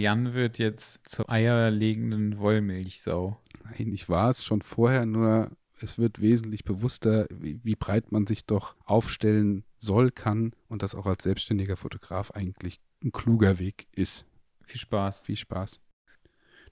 Jan wird jetzt zur eierlegenden Wollmilchsau. Nein, ich war es schon vorher, nur es wird wesentlich bewusster, wie, wie, breit man sich doch aufstellen soll, kann und das auch als selbstständiger Fotograf eigentlich ein kluger Weg ist. Viel Spaß. Viel Spaß.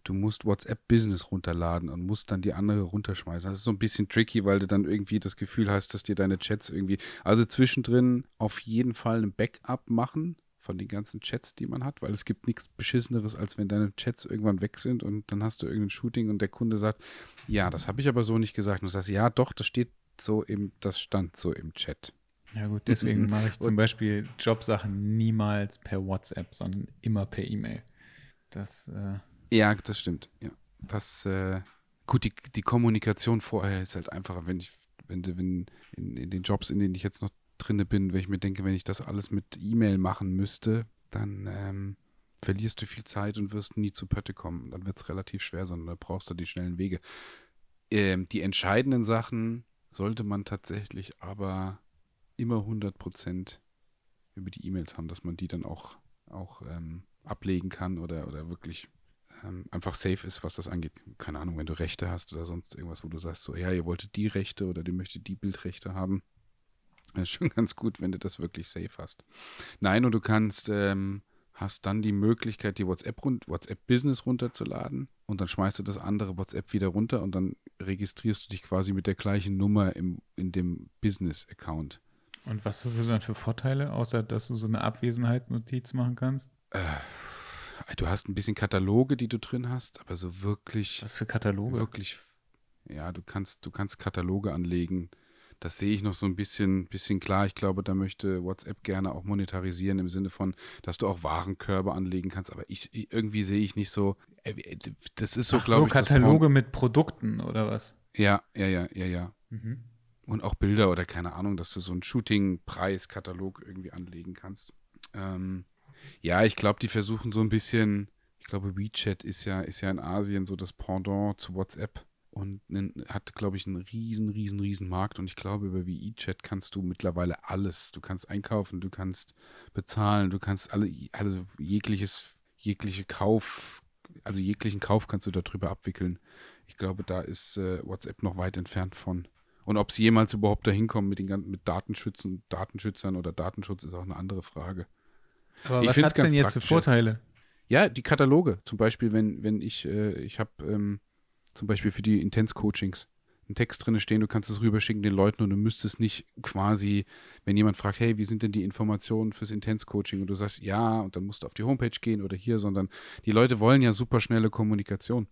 Du musst WhatsApp Business runterladen und musst dann die andere runterschmeißen. Das ist so ein bisschen tricky, weil du dann irgendwie das Gefühl hast, dass dir deine Chats irgendwie. Also zwischendrin auf jeden Fall ein Backup machen von den ganzen Chats, die man hat, weil es gibt nichts Beschisseneres, als wenn deine Chats irgendwann weg sind und dann hast du irgendein Shooting und der Kunde sagt, ja, das habe ich aber so nicht gesagt. Und du sagst, ja, doch, das steht so im, das stand so im Chat. Ja gut, deswegen mache ich zum Beispiel Jobsachen niemals per WhatsApp, sondern immer per E-Mail. Das äh ja, das stimmt. Ja, das äh, gut die, die Kommunikation vorher ist halt einfacher, wenn ich wenn, wenn in, in den Jobs, in denen ich jetzt noch drinne bin, wenn ich mir denke, wenn ich das alles mit E-Mail machen müsste, dann ähm, verlierst du viel Zeit und wirst nie zu Pötte kommen. Dann wird es relativ schwer, sondern da brauchst du die schnellen Wege. Ähm, die entscheidenden Sachen sollte man tatsächlich aber immer 100% über die E-Mails haben, dass man die dann auch, auch ähm, ablegen kann oder, oder wirklich ähm, einfach safe ist, was das angeht. Keine Ahnung, wenn du Rechte hast oder sonst irgendwas, wo du sagst, so, ja, ihr wolltet die Rechte oder ihr möchtet die Bildrechte haben. Das ist schon ganz gut, wenn du das wirklich safe hast. Nein, und du kannst, ähm, hast dann die Möglichkeit, die WhatsApp, WhatsApp Business runterzuladen und dann schmeißt du das andere WhatsApp wieder runter und dann registrierst du dich quasi mit der gleichen Nummer im, in dem Business-Account. Und was hast du dann für Vorteile, außer dass du so eine Abwesenheitsnotiz machen kannst? Äh, du hast ein bisschen Kataloge, die du drin hast, aber so wirklich. Was für Kataloge? Wirklich. Ja, du kannst, du kannst Kataloge anlegen. Das sehe ich noch so ein bisschen, bisschen klar. Ich glaube, da möchte WhatsApp gerne auch monetarisieren im Sinne von, dass du auch Warenkörbe anlegen kannst. Aber ich irgendwie sehe ich nicht so. Äh, das ist so, glaube so, ich. So Kataloge mit Produkten oder was? Ja, ja, ja, ja, ja. Mhm und auch Bilder oder keine Ahnung, dass du so einen Shooting-Preiskatalog irgendwie anlegen kannst. Ähm, ja, ich glaube, die versuchen so ein bisschen, ich glaube, WeChat ist ja, ist ja in Asien so das Pendant zu WhatsApp und hat, glaube ich, einen riesen, riesen, riesen Markt. Und ich glaube, über WeChat kannst du mittlerweile alles. Du kannst einkaufen, du kannst bezahlen, du kannst alle, also jegliches, jegliche Kauf, also jeglichen Kauf kannst du darüber abwickeln. Ich glaube, da ist äh, WhatsApp noch weit entfernt von. Und ob sie jemals überhaupt dahin kommen mit den ganzen mit Datenschützen, Datenschützern oder Datenschutz ist auch eine andere Frage. Aber ich was hat denn jetzt für Vorteile? Ja, die Kataloge. Zum Beispiel, wenn, wenn ich, äh, ich habe ähm, zum Beispiel für die Intense-Coachings einen Text drin stehen, du kannst es rüberschicken den Leuten und du müsstest nicht quasi, wenn jemand fragt, hey, wie sind denn die Informationen fürs Intense-Coaching und du sagst ja und dann musst du auf die Homepage gehen oder hier, sondern die Leute wollen ja super schnelle Kommunikation.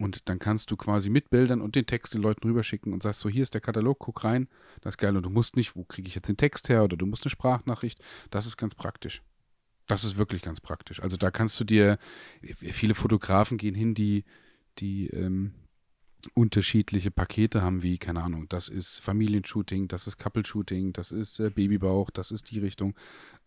Und dann kannst du quasi mit Bildern und den Text den Leuten rüberschicken und sagst so, hier ist der Katalog, guck rein, das ist geil. Und du musst nicht, wo kriege ich jetzt den Text her oder du musst eine Sprachnachricht. Das ist ganz praktisch. Das ist wirklich ganz praktisch. Also da kannst du dir, viele Fotografen gehen hin, die, die ähm, unterschiedliche Pakete haben, wie, keine Ahnung, das ist Familienshooting, das ist Couple-Shooting, das ist äh, Babybauch, das ist die Richtung,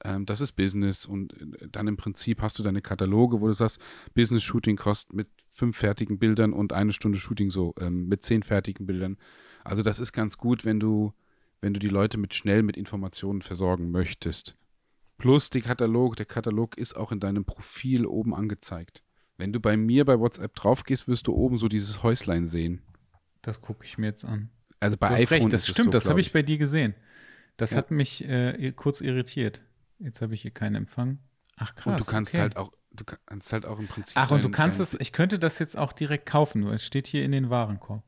ähm, das ist Business und äh, dann im Prinzip hast du deine Kataloge, wo du sagst, Business-Shooting kostet mit fünf fertigen Bildern und eine Stunde Shooting so ähm, mit zehn fertigen Bildern. Also das ist ganz gut, wenn du, wenn du die Leute mit schnell mit Informationen versorgen möchtest. Plus die Katalog, der Katalog ist auch in deinem Profil oben angezeigt. Wenn du bei mir bei WhatsApp drauf gehst, wirst du oben so dieses Häuslein sehen. Das gucke ich mir jetzt an. Also bei du iPhone recht, das stimmt, so, das habe ich bei dir gesehen. Das ja. hat mich äh, kurz irritiert. Jetzt habe ich hier keinen Empfang. Ach krass. Und du kannst okay. halt auch, du kannst halt auch im Prinzip. Ach, und du kannst es, ich könnte das jetzt auch direkt kaufen, es steht hier in den Warenkorb.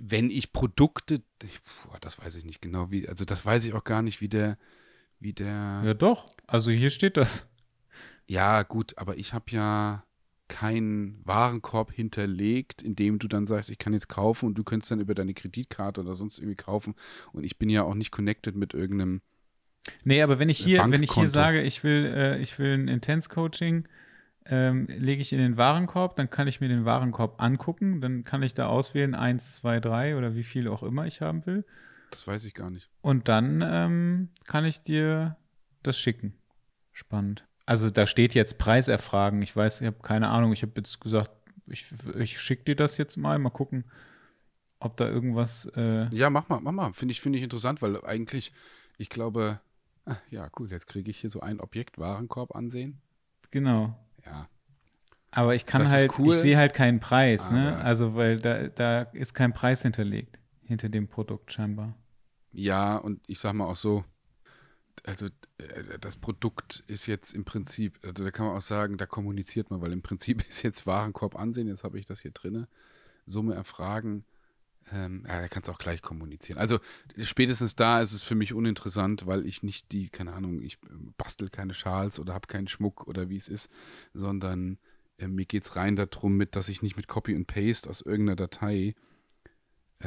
Wenn ich Produkte, ich, boah, das weiß ich nicht genau, wie, also das weiß ich auch gar nicht, wie der, wie der. Ja, doch. Also hier steht das. Ja, gut, aber ich habe ja keinen Warenkorb hinterlegt, in dem du dann sagst, ich kann jetzt kaufen und du könntest dann über deine Kreditkarte oder sonst irgendwie kaufen. Und ich bin ja auch nicht connected mit irgendeinem. Nee, aber wenn ich hier, wenn ich hier sage, ich will, äh, ich will ein Intense-Coaching, ähm, lege ich in den Warenkorb, dann kann ich mir den Warenkorb angucken, dann kann ich da auswählen 1, 2, 3 oder wie viel auch immer ich haben will. Das weiß ich gar nicht. Und dann ähm, kann ich dir das schicken. Spannend. Also da steht jetzt Preiserfragen. Ich weiß, ich habe keine Ahnung. Ich habe jetzt gesagt, ich, ich schicke dir das jetzt mal, mal gucken, ob da irgendwas. Äh ja, mach mal, mach mal. Finde ich, find ich interessant, weil eigentlich, ich glaube, ach, ja, cool, jetzt kriege ich hier so ein Objekt Warenkorb ansehen. Genau. Ja. Aber ich kann Das halt, cool. ich sehe halt keinen Preis, ne? Aber- Also, weil da, da ist kein Preis hinterlegt, hinter dem Produkt scheinbar. Ja, und ich sag mal auch so, also äh, das Produkt ist jetzt im Prinzip, also da kann man auch sagen, da kommuniziert man, weil im Prinzip ist jetzt Warenkorb ansehen, jetzt habe ich das hier drinne, Summe erfragen, ähm, ja, da kannst du auch gleich kommunizieren. Also spätestens da ist es für mich uninteressant, weil ich nicht die, keine Ahnung, ich äh, bastel keine Schals oder habe keinen Schmuck oder wie es ist, sondern äh, mir geht es rein darum, mit, dass ich nicht mit Copy und Paste aus irgendeiner Datei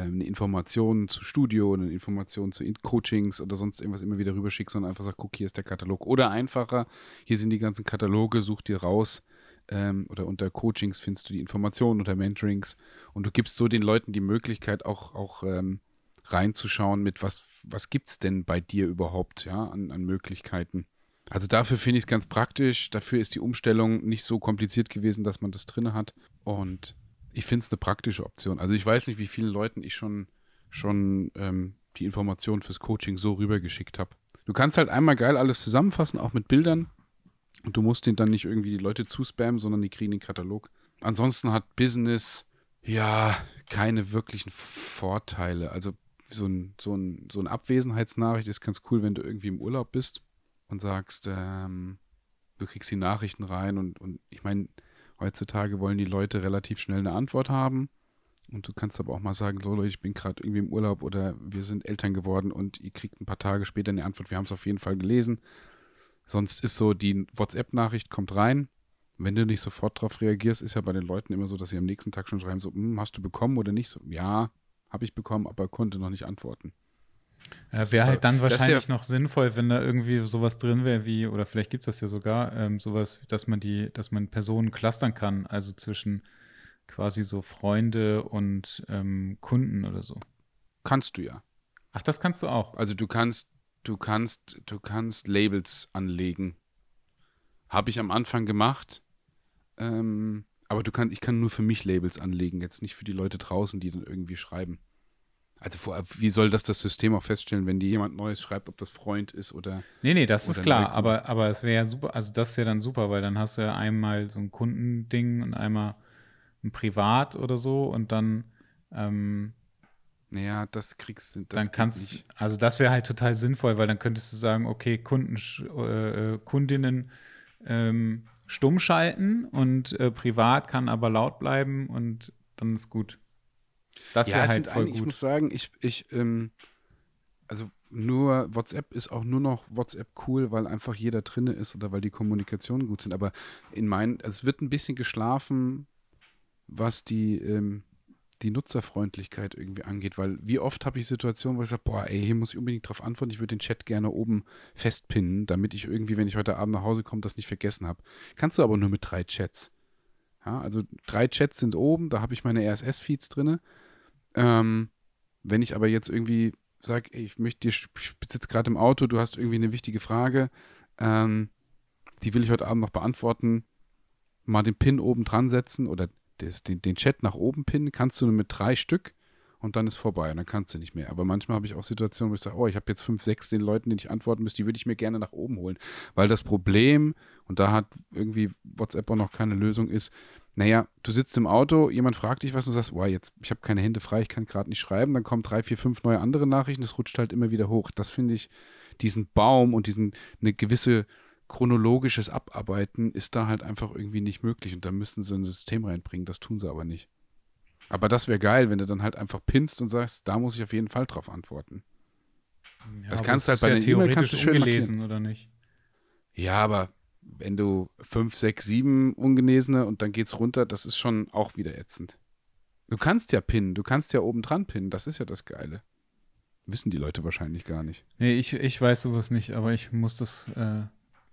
eine Information zu Studio, eine Information zu In- Coachings oder sonst irgendwas immer wieder rüberschicke, sondern einfach sage, guck, hier ist der Katalog. Oder einfacher, hier sind die ganzen Kataloge, such dir raus ähm, oder unter Coachings findest du die Informationen, unter Mentorings und du gibst so den Leuten die Möglichkeit auch, auch ähm, reinzuschauen mit, was, was gibt es denn bei dir überhaupt ja, an, an Möglichkeiten. Also dafür finde ich es ganz praktisch. Dafür ist die Umstellung nicht so kompliziert gewesen, dass man das drin hat. Und ich finde es eine praktische Option. Also ich weiß nicht, wie vielen Leuten ich schon, schon ähm, die Informationen fürs Coaching so rübergeschickt habe. Du kannst halt einmal geil alles zusammenfassen, auch mit Bildern. Und du musst den dann nicht irgendwie die Leute zuspammen, sondern die kriegen den Katalog. Ansonsten hat Business ja keine wirklichen Vorteile. Also so, ein, so, ein, so eine Abwesenheitsnachricht ist ganz cool, wenn du irgendwie im Urlaub bist und sagst, ähm, du kriegst die Nachrichten rein und, und ich meine, heutzutage wollen die Leute relativ schnell eine Antwort haben. Und du kannst aber auch mal sagen, so Leute, ich bin gerade irgendwie im Urlaub oder wir sind Eltern geworden und ihr kriegt ein paar Tage später eine Antwort, wir haben es auf jeden Fall gelesen. Sonst ist so, die WhatsApp-Nachricht kommt rein. Wenn du nicht sofort darauf reagierst, ist ja bei den Leuten immer so, dass sie am nächsten Tag schon schreiben, so, "Hm, hast du bekommen oder nicht? So, ja, habe ich bekommen, aber konnte noch nicht antworten. Ja, wäre halt dann wahrscheinlich noch sinnvoll, wenn da irgendwie sowas drin wäre wie, oder vielleicht gibt es das ja sogar, ähm, sowas, dass man die, dass man Personen clustern kann, also zwischen quasi so Freunde und ähm, Kunden oder so. Kannst du ja. Ach, das kannst du auch. Also du kannst, du kannst, du kannst Labels anlegen. Habe ich am Anfang gemacht. Ähm, aber du kann, ich kann nur für mich Labels anlegen, jetzt nicht für die Leute draußen, die dann irgendwie schreiben. Also vor, wie soll das das System auch feststellen, wenn dir jemand Neues schreibt, ob das Freund ist oder Nee, nee, das ist klar, aber, aber es wäre ja super, also das ist ja dann super, weil dann hast du ja einmal so ein Kundending und einmal ein Privat oder so und dann, ähm, naja, das kriegst du. Dann kannst nicht. also das wäre halt total sinnvoll, weil dann könntest du sagen, okay, Kunden, äh, äh, Kundinnen ähm, stumm schalten und äh, privat kann aber laut bleiben und dann ist gut. Das Ja, wäre es halt voll eigentlich- Ich gut. muss sagen, ich, ich, ähm, also nur WhatsApp ist auch nur noch WhatsApp cool, weil einfach jeder drinne ist oder weil die Kommunikationen gut sind. Aber in meinen, es wird ein bisschen geschlafen, was die, ähm, die Nutzerfreundlichkeit irgendwie angeht, weil wie oft habe ich Situationen, wo ich sage, boah, ey, hier muss ich unbedingt drauf antworten, ich würde den Chat gerne oben festpinnen, damit ich irgendwie, wenn ich heute Abend nach Hause komme, das nicht vergessen habe. Kannst du aber nur mit drei Chats. Ja, also drei Chats sind oben, da habe ich meine RSS-Feeds drinne. Ähm, wenn ich aber jetzt irgendwie sage, ich möchte dir, ich sitze gerade im Auto, du hast irgendwie eine wichtige Frage, ähm, die will ich heute Abend noch beantworten, mal den Pin oben dran setzen oder das, den, den Chat nach oben pinnen, kannst du nur mit drei Stück und dann ist vorbei und dann kannst du nicht mehr. Aber manchmal habe ich auch Situationen, wo ich sage, oh, ich habe jetzt fünf, sechs den Leuten, denen ich antworten müsste, die würde ich mir gerne nach oben holen. Weil das Problem, und da hat irgendwie WhatsApp auch noch keine Lösung, ist, naja, du sitzt im Auto, jemand fragt dich was und du sagst, wow, jetzt, ich habe keine Hände frei, ich kann gerade nicht schreiben, dann kommen drei, vier, fünf neue andere Nachrichten, das rutscht halt immer wieder hoch. Das finde ich, diesen Baum und diesen, eine gewisse chronologisches Abarbeiten ist da halt einfach irgendwie nicht möglich und da müssten sie ein System reinbringen, das tun sie aber nicht. Aber das wäre geil, wenn du dann halt einfach pinst und sagst, da muss ich auf jeden Fall drauf antworten. Ja, das kannst du halt bei ja E-Mail theoretisch kannst du schön ungelesen, oder nicht? Ja, aber wenn du fünf, sechs, sieben ungelesene und dann geht's runter, das ist schon auch wieder ätzend. Du kannst ja pinnen, du kannst ja oben dran pinnen, das ist ja das Geile. Wissen die Leute wahrscheinlich gar nicht. Nee, ich, ich weiß sowas nicht, aber ich muss das äh,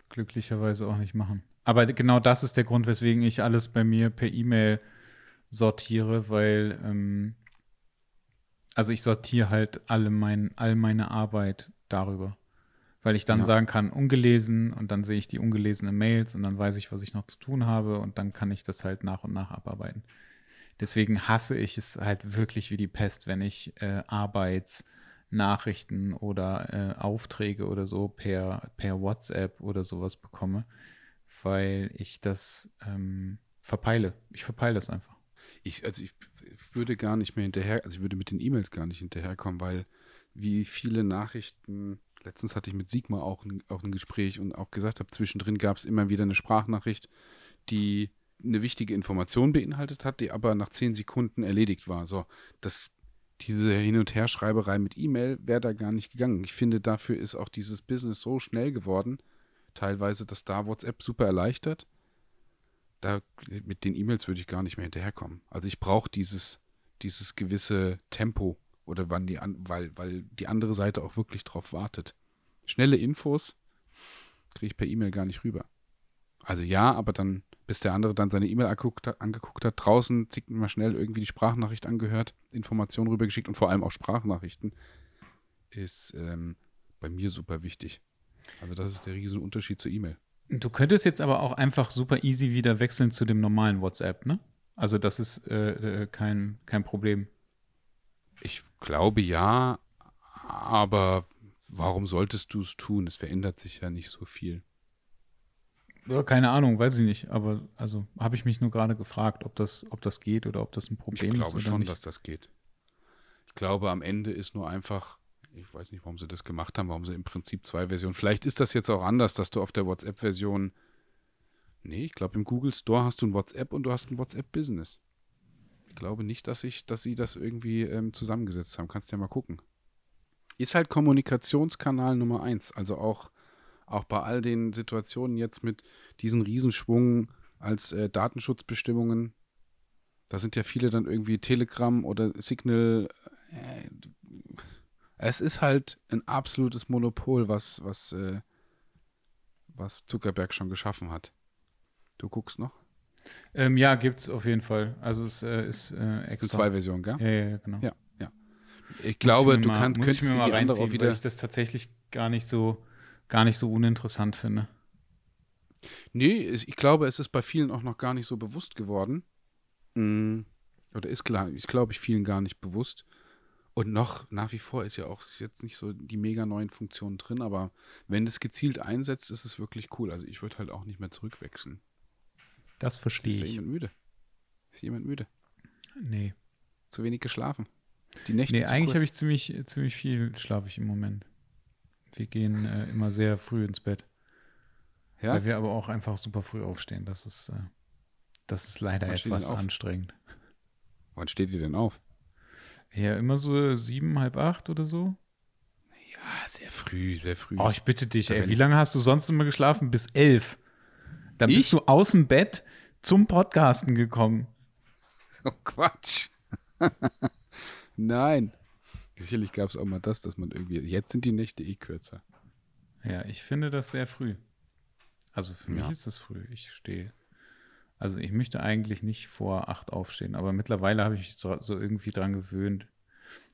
glücklicherweise auch nicht machen. Aber genau das ist der Grund, weswegen ich alles bei mir per E-Mail sortiere, weil ähm, also ich sortiere halt alle mein, all meine Arbeit darüber. Weil ich dann Ja. sagen kann, ungelesen und dann sehe ich die ungelesenen Mails und dann weiß ich, was ich noch zu tun habe und dann kann ich das halt nach und nach abarbeiten. Deswegen hasse ich es halt wirklich wie die Pest, wenn ich äh, Arbeitsnachrichten oder äh, Aufträge oder so per, per WhatsApp oder sowas bekomme. weil ich das ähm, verpeile. Ich verpeile das einfach. Ich, also ich würde gar nicht mehr hinterher, also ich würde mit den E-Mails gar nicht hinterherkommen, weil wie viele Nachrichten, letztens hatte ich mit Sigmar auch ein, auch ein Gespräch und auch gesagt habe, zwischendrin gab es immer wieder eine Sprachnachricht, die eine wichtige Information beinhaltet hat, die aber nach zehn Sekunden erledigt war. So, das, diese Hin- und Herschreiberei mit E-Mail wäre da gar nicht gegangen. Ich finde, dafür ist auch dieses Business so schnell geworden, teilweise, dass da WhatsApp super erleichtert. Da, mit den E-Mails würde ich gar nicht mehr hinterherkommen. Also ich brauche dieses, dieses gewisse Tempo oder wann die an, weil, weil die andere Seite auch wirklich drauf wartet. Schnelle Infos kriege ich per E-Mail gar nicht rüber. Also ja, aber dann, bis der andere dann seine E-Mail angeguckt hat, draußen zickt mal schnell irgendwie die Sprachnachricht angehört, Informationen rübergeschickt und vor allem auch Sprachnachrichten, ist ähm, bei mir super wichtig. Also das ist der riesen Unterschied zur E-Mail. Du könntest jetzt aber auch einfach super easy wieder wechseln zu dem normalen WhatsApp, ne? Also das ist äh, äh, kein, kein Problem. Ich glaube ja, aber warum solltest du es tun? Es verändert sich ja nicht so viel. Ja, keine Ahnung, weiß ich nicht. Aber also habe ich mich nur gerade gefragt, ob das, ob das geht oder ob das ein Problem ich ist. glaube oder schon, nicht. dass das geht. Ich glaube, am Ende ist nur einfach, ich weiß nicht, warum sie das gemacht haben, warum sie im Prinzip zwei Versionen. Vielleicht ist das jetzt auch anders, dass du auf der WhatsApp-Version. Nee, ich glaube, im Google Store hast du ein WhatsApp und du hast ein WhatsApp-Business. Glaube nicht, dass, ich, dass sie das irgendwie ähm, zusammengesetzt haben. Kannst ja mal gucken. Ist halt Kommunikationskanal Nummer eins. Also auch, auch bei all den Situationen jetzt mit diesen Riesenschwung als äh, Datenschutzbestimmungen. Da sind ja viele dann irgendwie Telegram oder Signal. Äh, es ist halt ein absolutes Monopol, was, was, äh, was Zuckerberg schon geschaffen hat. Du guckst noch? Ähm, ja, gibt's auf jeden Fall. Also es äh, ist äh, extra. sind zwei Versionen, gell? ja, ja, ja, genau. Ja. Ich glaube, ich mir du mal, kannst, muss ich könntest mir die mal reinziehen, auch wieder. weil ich das tatsächlich gar nicht so, gar nicht so uninteressant finde. Nee, es- ich glaube, es ist bei vielen auch noch gar nicht so bewusst geworden. Mm, Oder ist klar, ist glaube ich vielen gar nicht bewusst. Und noch nach wie vor ist ja auch ist jetzt nicht so die mega neuen Funktionen drin, aber wenn das gezielt einsetzt, ist es wirklich cool. Also ich würde halt auch nicht mehr zurückwechseln. Das Ist verstehe ich. jemand müde? Ist jemand müde? Nee. Zu wenig geschlafen? Die Nächte Nee, eigentlich habe ich ziemlich, ziemlich viel schlafe ich im Moment. Wir gehen äh, immer sehr früh ins Bett. ja? Weil wir aber auch einfach super früh aufstehen. Das ist, äh, das ist leider Wann etwas anstrengend. Wann steht ihr denn auf? Ja, immer so sieben, halb acht oder so. Ja, sehr früh, sehr früh. Oh, ich bitte dich, Da ey. Wie lange hast du sonst immer geschlafen? Bis elf. Dann Ich? bist du aus dem Bett zum Podcasten gekommen. Oh, Quatsch. Nein. Sicherlich gab es auch mal das, dass man irgendwie. Jetzt sind die Nächte eh kürzer. Ja, ich finde das sehr früh. Also für mich Ja. ist das früh. Ich stehe. Also ich möchte eigentlich nicht vor acht aufstehen, aber mittlerweile habe ich mich so, so irgendwie dran gewöhnt.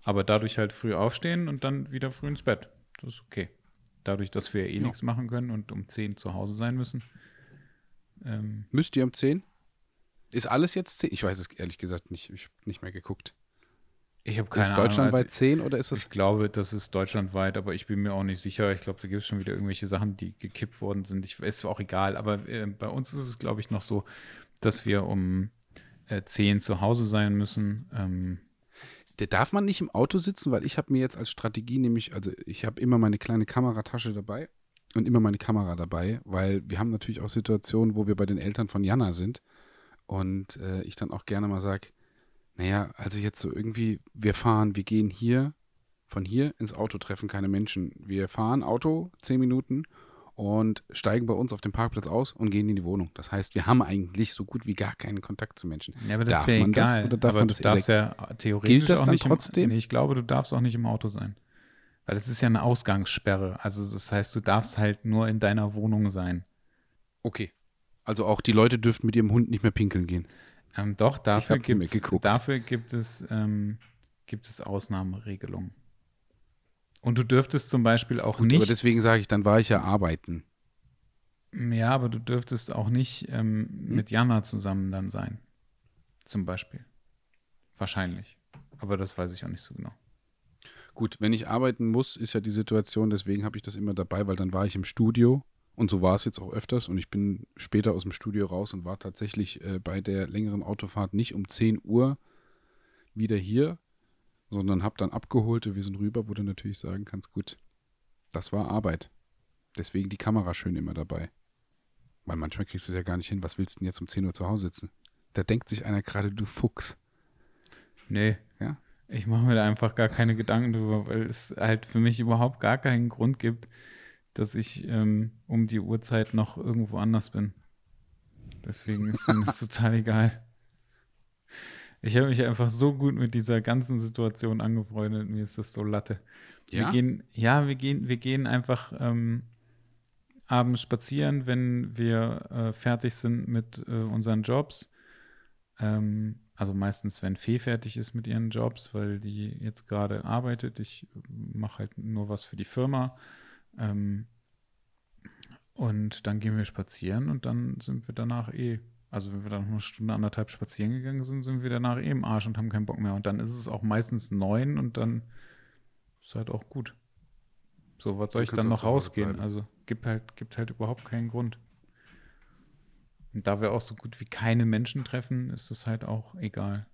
Aber dadurch halt früh aufstehen und dann wieder früh ins Bett. Das ist okay. Dadurch, dass wir eh Ja. nichts machen können und um zehn zu Hause sein müssen. Ähm, Müsst ihr um 10? Ist alles jetzt 10? Ich weiß es ehrlich gesagt nicht. Ich habe nicht mehr geguckt. ich habe keine ist deutschlandweit Ahnung. 10 oder ist Also, das. ich glaube, das ist deutschlandweit, aber ich bin mir auch nicht sicher. Ich glaube, da gibt es schon wieder irgendwelche Sachen, die gekippt worden sind. Ich, ist auch egal, aber äh, bei uns ist es, glaube ich, noch so, dass wir um äh, 10 zu Hause sein müssen. Ähm, Der darf man nicht im Auto sitzen, weil ich habe mir jetzt als Strategie nämlich, also ich habe immer meine kleine Kameratasche dabei und immer meine Kamera dabei, weil wir haben natürlich auch Situationen, wo wir bei den Eltern von Jana sind und äh, ich dann auch gerne mal sage, naja, also jetzt so irgendwie, wir fahren, wir gehen hier, von hier ins Auto treffen keine Menschen. Wir fahren Auto, zehn Minuten und steigen bei uns auf dem Parkplatz aus und gehen in die Wohnung. Das heißt, wir haben eigentlich so gut wie gar keinen Kontakt zu Menschen. ja, aber das Darf ist ja das egal. oder darf aber man das darfst ja theoretisch Gilt das auch dann nicht trotzdem? Im, nee, ich glaube, du darfst auch nicht im Auto sein. Weil es ist ja eine Ausgangssperre. Also das heißt, du darfst halt nur in deiner Wohnung sein. Okay. Also auch die Leute dürften mit ihrem Hund nicht mehr pinkeln gehen. Ähm, doch, dafür dafür gibt es ähm, gibt es Ausnahmeregelungen. Und du dürftest zum Beispiel auch Gut, aber nicht. deswegen sage ich, dann war ich ja arbeiten. ja, aber du dürftest auch nicht ähm, Hm? mit Jana zusammen dann sein. Zum Beispiel. Wahrscheinlich. Aber das weiß ich auch nicht so genau. Gut, wenn ich arbeiten muss, ist ja die Situation, deswegen habe ich das immer dabei, weil dann war ich im Studio Und so war es jetzt auch öfters. Und ich bin später aus dem Studio raus und war tatsächlich äh, bei der längeren Autofahrt nicht um 10 Uhr wieder hier, sondern habe dann abgeholt und wir sind rüber, wo du natürlich sagen kannst, gut, das war Arbeit. Deswegen die Kamera schön immer dabei. Weil manchmal kriegst du es ja gar nicht hin. Was willst du denn jetzt um 10 Uhr zu Hause sitzen? Da denkt sich einer gerade, du Fuchs. Nee. Ich mache mir da einfach gar keine Gedanken drüber, weil es halt für mich überhaupt gar keinen Grund gibt, dass ich ähm, um die Uhrzeit noch irgendwo anders bin. Deswegen ist mir das total egal. Ich habe mich einfach so gut mit dieser ganzen Situation angefreundet. Mir ist das so Latte. Ja? Wir gehen, ja, wir gehen, wir gehen einfach ähm, abends spazieren, wenn wir äh, fertig sind mit äh, unseren Jobs. Ähm, also meistens, wenn Fee fertig ist mit ihren Jobs, weil die jetzt gerade arbeitet. Ich mache halt nur was für die Firma. Ähm, und dann gehen wir spazieren und dann sind wir danach eh, also wenn wir dann noch eine Stunde, anderthalb spazieren gegangen sind, sind wir danach eh im Arsch und haben keinen Bock mehr. Und dann ist es auch meistens neun und dann ist halt auch gut. So, was soll ich dann noch rausgehen? Also gibt halt, gibt halt überhaupt keinen Grund. Und da wir auch so gut wie keine Menschen treffen, ist es halt auch egal.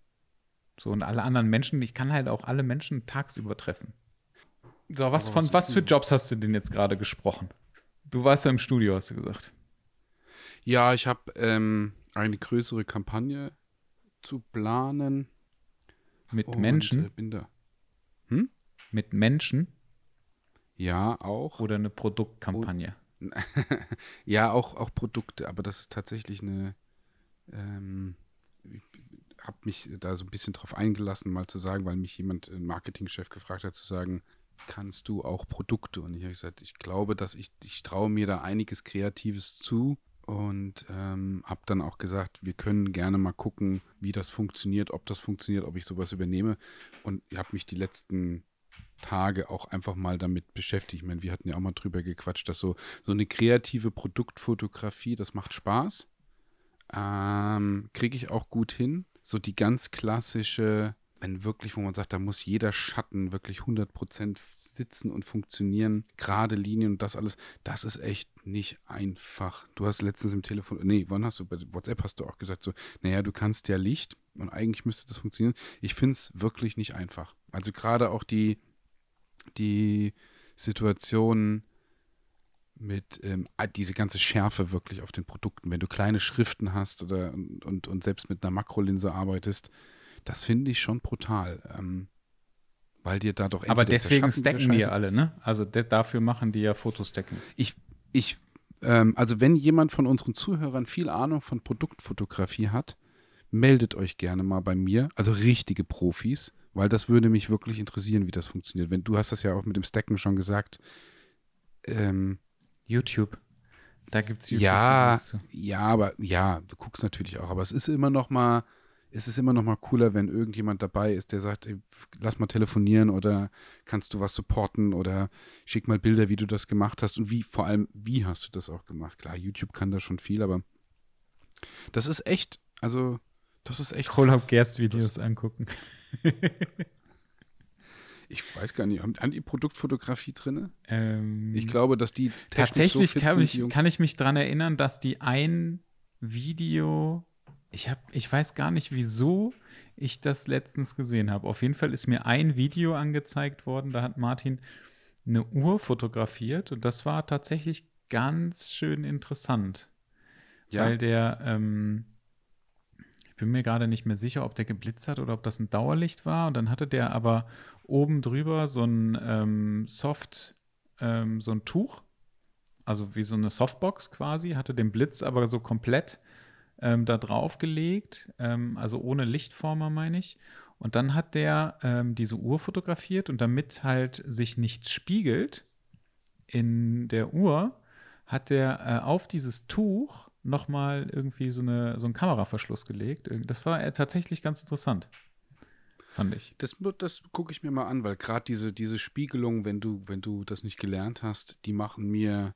So, und alle anderen Menschen, ich kann halt auch alle Menschen tagsüber treffen. So, was von was für Jobs hast du denn jetzt gerade gesprochen? Du warst ja im Studio, hast du gesagt. Ja, ich habe ähm, eine größere Kampagne zu planen. Mit und, Menschen? Äh, bin da. Mit Menschen Ja, auch. oder eine Produktkampagne? ja, auch, auch Produkte, aber das ist tatsächlich eine. Ähm, ich habe mich da so ein bisschen drauf eingelassen, mal zu sagen, weil mich jemand, ein Marketingchef, gefragt hat, zu sagen, kannst du auch Produkte? Und ich habe gesagt, ich glaube, dass ich, ich traue mir da einiges Kreatives zu und ähm, habe dann auch gesagt, wir können gerne mal gucken, wie das funktioniert, ob das funktioniert, ob ich sowas übernehme. Und ich habe mich die letzten Tage auch einfach mal damit beschäftigt. Ich meine, wir hatten ja auch mal drüber gequatscht, dass so, so eine kreative Produktfotografie, das macht Spaß. Ähm, Kriege ich auch gut hin. So die ganz klassische, wenn wirklich, wo man sagt, da muss jeder Schatten wirklich 100% sitzen und funktionieren, gerade Linien und das alles, das ist echt nicht einfach. Du hast letztens im Telefon, nee, wann hast du, bei WhatsApp hast du auch gesagt so, naja, du kannst ja Licht und eigentlich müsste das funktionieren. Ich finde es wirklich nicht einfach. Also gerade auch die, die Situation mit ähm, diese ganze Schärfe wirklich auf den Produkten, wenn du kleine Schriften hast oder und, und, und selbst mit einer Makrolinse arbeitest, das finde ich schon brutal. Ähm, weil dir da doch Aber deswegen stacken die ja alle, ne? Also dafür machen die ja Fotostacken. Ich, ich, ähm, also wenn jemand von unseren Zuhörern viel Ahnung von Produktfotografie hat, meldet euch gerne mal bei mir, also richtige Profis, weil das würde mich wirklich interessieren, wie das funktioniert. Wenn du hast das ja auch mit dem Stacken schon gesagt, ähm, YouTube. Da gibt es YouTube. ja, ja, aber ja, du guckst natürlich auch, aber es ist immer noch mal, es ist immer noch mal cooler, wenn irgendjemand dabei ist, der sagt, ey, lass mal telefonieren oder kannst du was supporten oder schick mal Bilder, wie du das gemacht hast und wie, vor allem, wie hast du das auch gemacht? Klar, YouTube kann da schon viel, aber das ist echt, also, das ist echt. Kohlhaupt krass. Gerst Videos angucken. Ich weiß gar nicht, haben, haben die Produktfotografie drin? Ähm, Ich glaube, dass die Tatsächlich so kann, ich, kann ich mich daran erinnern, dass die ein Video, ich, hab, ich weiß gar nicht, wieso ich das letztens gesehen habe. Auf jeden Fall ist mir ein Video angezeigt worden, da hat Martin eine Uhr fotografiert und das war tatsächlich ganz schön interessant. ja, Weil der, ähm, ich bin mir gerade nicht mehr sicher, ob der geblitzt hat oder ob das ein Dauerlicht war. Und dann hatte der aber oben drüber so ein ähm, Soft, ähm, so ein Tuch, also wie so eine Softbox quasi, hatte den Blitz aber so komplett ähm, da drauf gelegt, ähm, also ohne Lichtformer, meine ich. Und dann hat der ähm, diese Uhr fotografiert und damit halt sich nichts spiegelt in der Uhr, hat der äh, auf dieses Tuch nochmal irgendwie so, eine, so einen Kameraverschluss gelegt. Das war äh, tatsächlich ganz interessant, fand ich. Das, das gucke ich mir mal an, weil gerade diese, diese Spiegelung, wenn du, wenn du das nicht gelernt hast, die machen mir,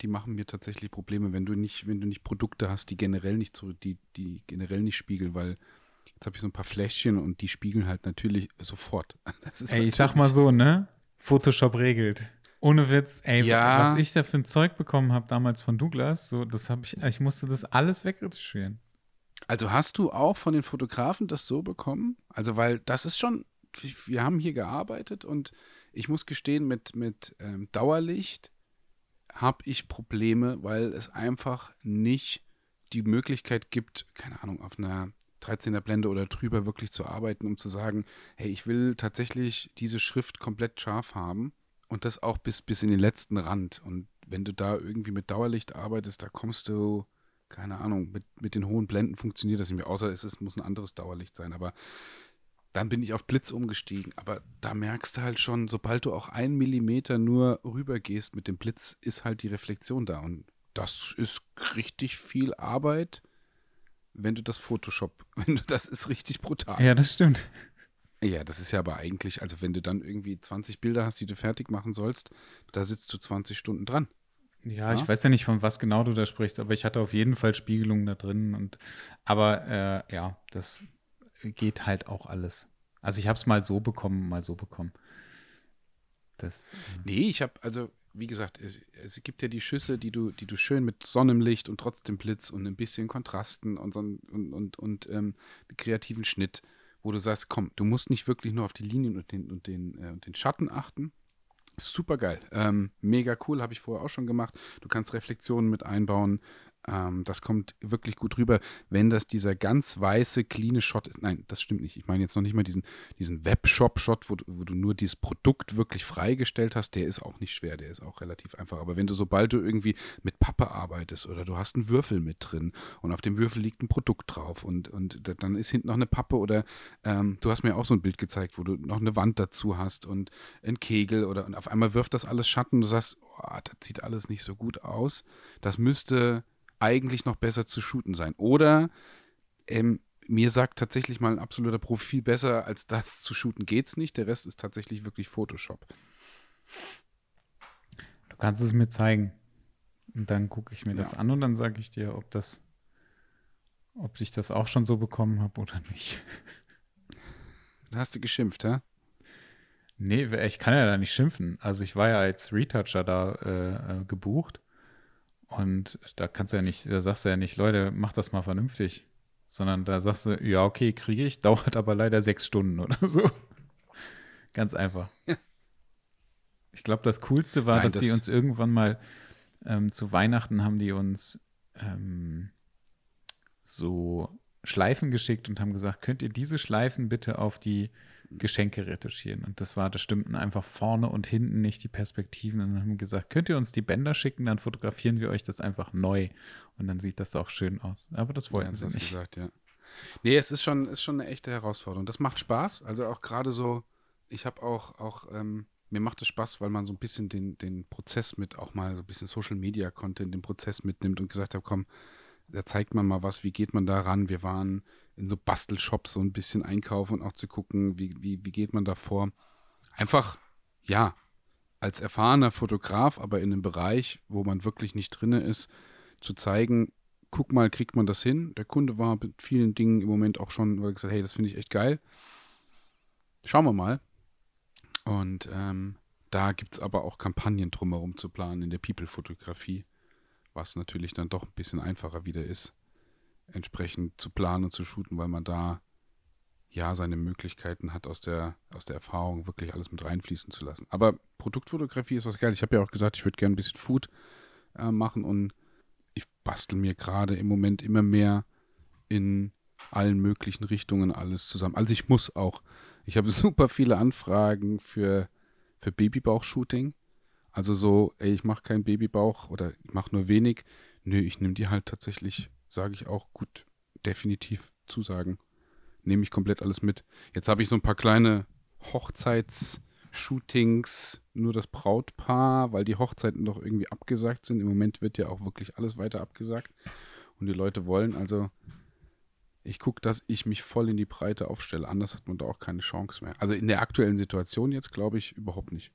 die machen mir tatsächlich Probleme, wenn du nicht, wenn du nicht Produkte hast, die generell nicht so, die, die generell nicht spiegeln, weil jetzt habe ich so ein paar Fläschchen und die spiegeln halt natürlich sofort. Das ist Ey, ich sag mal so, ne? Photoshop regelt. Ohne Witz, ey, Ja. was ich da für ein Zeug bekommen habe damals von Douglas, so, das habe ich, ich musste das alles wegretuschieren. Also hast du auch von den Fotografen das so bekommen? Also, weil das ist schon, wir haben hier gearbeitet und ich muss gestehen, mit, mit ähm, Dauerlicht habe ich Probleme, weil es einfach nicht die Möglichkeit gibt, keine Ahnung, auf einer 13er Blende oder drüber wirklich zu arbeiten, um zu sagen, hey, ich will tatsächlich diese Schrift komplett scharf haben und das auch bis, bis in den letzten Rand. Und wenn du da irgendwie mit Dauerlicht arbeitest, da kommst du, keine Ahnung, mit, mit den hohen Blenden funktioniert das nicht mehr, außer es ist, muss ein anderes Dauerlicht sein. Aber dann bin ich auf Blitz umgestiegen. Aber da merkst du halt schon, sobald du auch einen Millimeter nur rübergehst mit dem Blitz, ist halt die Reflexion da. Und das ist richtig viel Arbeit, wenn du das Photoshop, wenn du das ist richtig brutal. Ja, das stimmt. Ja, das ist ja aber eigentlich, also wenn du dann irgendwie 20 Bilder hast, die du fertig machen sollst, da sitzt du 20 Stunden dran. Ja, Ja. ich weiß ja nicht, von was genau du da sprichst, aber ich hatte auf jeden Fall Spiegelungen da drin. Und, aber äh, ja, das geht halt auch alles. Also ich habe es mal so bekommen, mal so bekommen. Das, Nee, ich habe, also, wie gesagt, es, es gibt ja die Schüsse, die du, die du schön mit Sonnenlicht und trotzdem Blitz und ein bisschen Kontrasten und, so, und, und, und ähm, kreativen Schnitt, wo du sagst, komm, du musst nicht wirklich nur auf die Linien und den, und den, äh, und den Schatten achten. Super geil. Ähm, mega cool, habe ich vorher auch schon gemacht. Du kannst Reflexionen mit einbauen. Ähm, das kommt wirklich gut rüber. Wenn das dieser ganz weiße, cleane Shot ist, nein, das stimmt nicht. Ich meine jetzt noch nicht mal diesen, diesen Webshop-Shot, wo, wo du nur dieses Produkt wirklich freigestellt hast, der ist auch nicht schwer, der ist auch relativ einfach. Aber wenn du, sobald du irgendwie mit Pappe arbeitest oder du hast einen Würfel mit drin und auf dem Würfel liegt ein Produkt drauf und, und da- dann ist hinten noch eine Pappe oder ähm, du hast mir auch so ein Bild gezeigt, wo du noch eine Wand dazu hast und ein Kegel oder und auf einmal wirft das alles Schatten und du sagst, oh, das sieht alles nicht so gut aus. Das müsste eigentlich noch besser zu shooten sein. Oder ähm, mir sagt tatsächlich mal ein absoluter Profi viel besser als das zu shooten geht's nicht. Der Rest ist tatsächlich wirklich Photoshop. du kannst es mir zeigen. Und dann gucke ich mir das Ja. an und dann sage ich dir, ob das, ob ich das auch schon so bekommen habe oder nicht. Da hast du geschimpft, hä? Nee, ich kann ja da nicht schimpfen. Also ich war ja als Retoucher da äh, äh, gebucht und da kannst du ja nicht, da sagst du ja nicht, Leute, mach das mal vernünftig, sondern da sagst du, ja, okay, kriege ich, dauert aber leider sechs Stunden oder so. Ganz einfach. Ich glaube, das Coolste war, Nein, dass sie das- uns irgendwann mal ähm, zu Weihnachten haben die uns ähm, so Schleifen geschickt und haben gesagt, könnt ihr diese Schleifen bitte auf die Geschenke retuschieren? Und das war, das stimmten einfach vorne und hinten nicht die Perspektiven. Und dann haben wir gesagt, könnt ihr uns die Bänder schicken, dann fotografieren wir euch das einfach neu. Und dann sieht das auch schön aus. Aber das wollten Ja, sie nicht. gesagt, ja. Nee, es ist schon, ist schon eine echte Herausforderung. Das macht Spaß. Also auch gerade so, ich habe auch, auch ähm, mir macht es Spaß, weil man so ein bisschen den, den Prozess mit, auch mal so ein bisschen Social Media Content, den Prozess mitnimmt und gesagt hat, komm, da zeigt man mal was, wie geht man da ran? Wir waren in so Bastelshops so ein bisschen einkaufen und auch zu gucken, wie, wie, wie geht man da vor. Einfach, ja, als erfahrener Fotograf, aber in einem Bereich, wo man wirklich nicht drinne ist, zu zeigen, guck mal, kriegt man das hin? Der Kunde war mit vielen Dingen im Moment auch schon, weil gesagt, hey, das finde ich echt geil. Schauen wir mal. Und ähm, da gibt es aber auch Kampagnen drumherum zu planen in der People-Fotografie, was natürlich dann doch ein bisschen einfacher wieder ist, entsprechend zu planen und zu shooten, weil man da ja seine Möglichkeiten hat, aus der, aus der Erfahrung wirklich alles mit reinfließen zu lassen. Aber Produktfotografie ist was geil. Ich habe ja auch gesagt, ich würde gerne ein bisschen Food äh, machen und ich bastel mir gerade im Moment immer mehr in allen möglichen Richtungen alles zusammen. Also ich muss auch. Ich habe super viele Anfragen für, für Babybauch-Shooting. Also so, ey, ich mache keinen Babybauch oder ich mache nur wenig. Nö, ich nehme die halt tatsächlich, sage ich auch, gut, definitiv zusagen. Nehme ich komplett alles mit. Jetzt habe ich so ein paar kleine Hochzeits-Shootings, nur das Brautpaar, weil die Hochzeiten doch irgendwie abgesagt sind. Im Moment wird ja auch wirklich alles weiter abgesagt. Und die Leute wollen also, ich gucke, dass ich mich voll in die Breite aufstelle. Anders hat man da auch keine Chance mehr. Also in der aktuellen Situation jetzt glaube ich überhaupt nicht.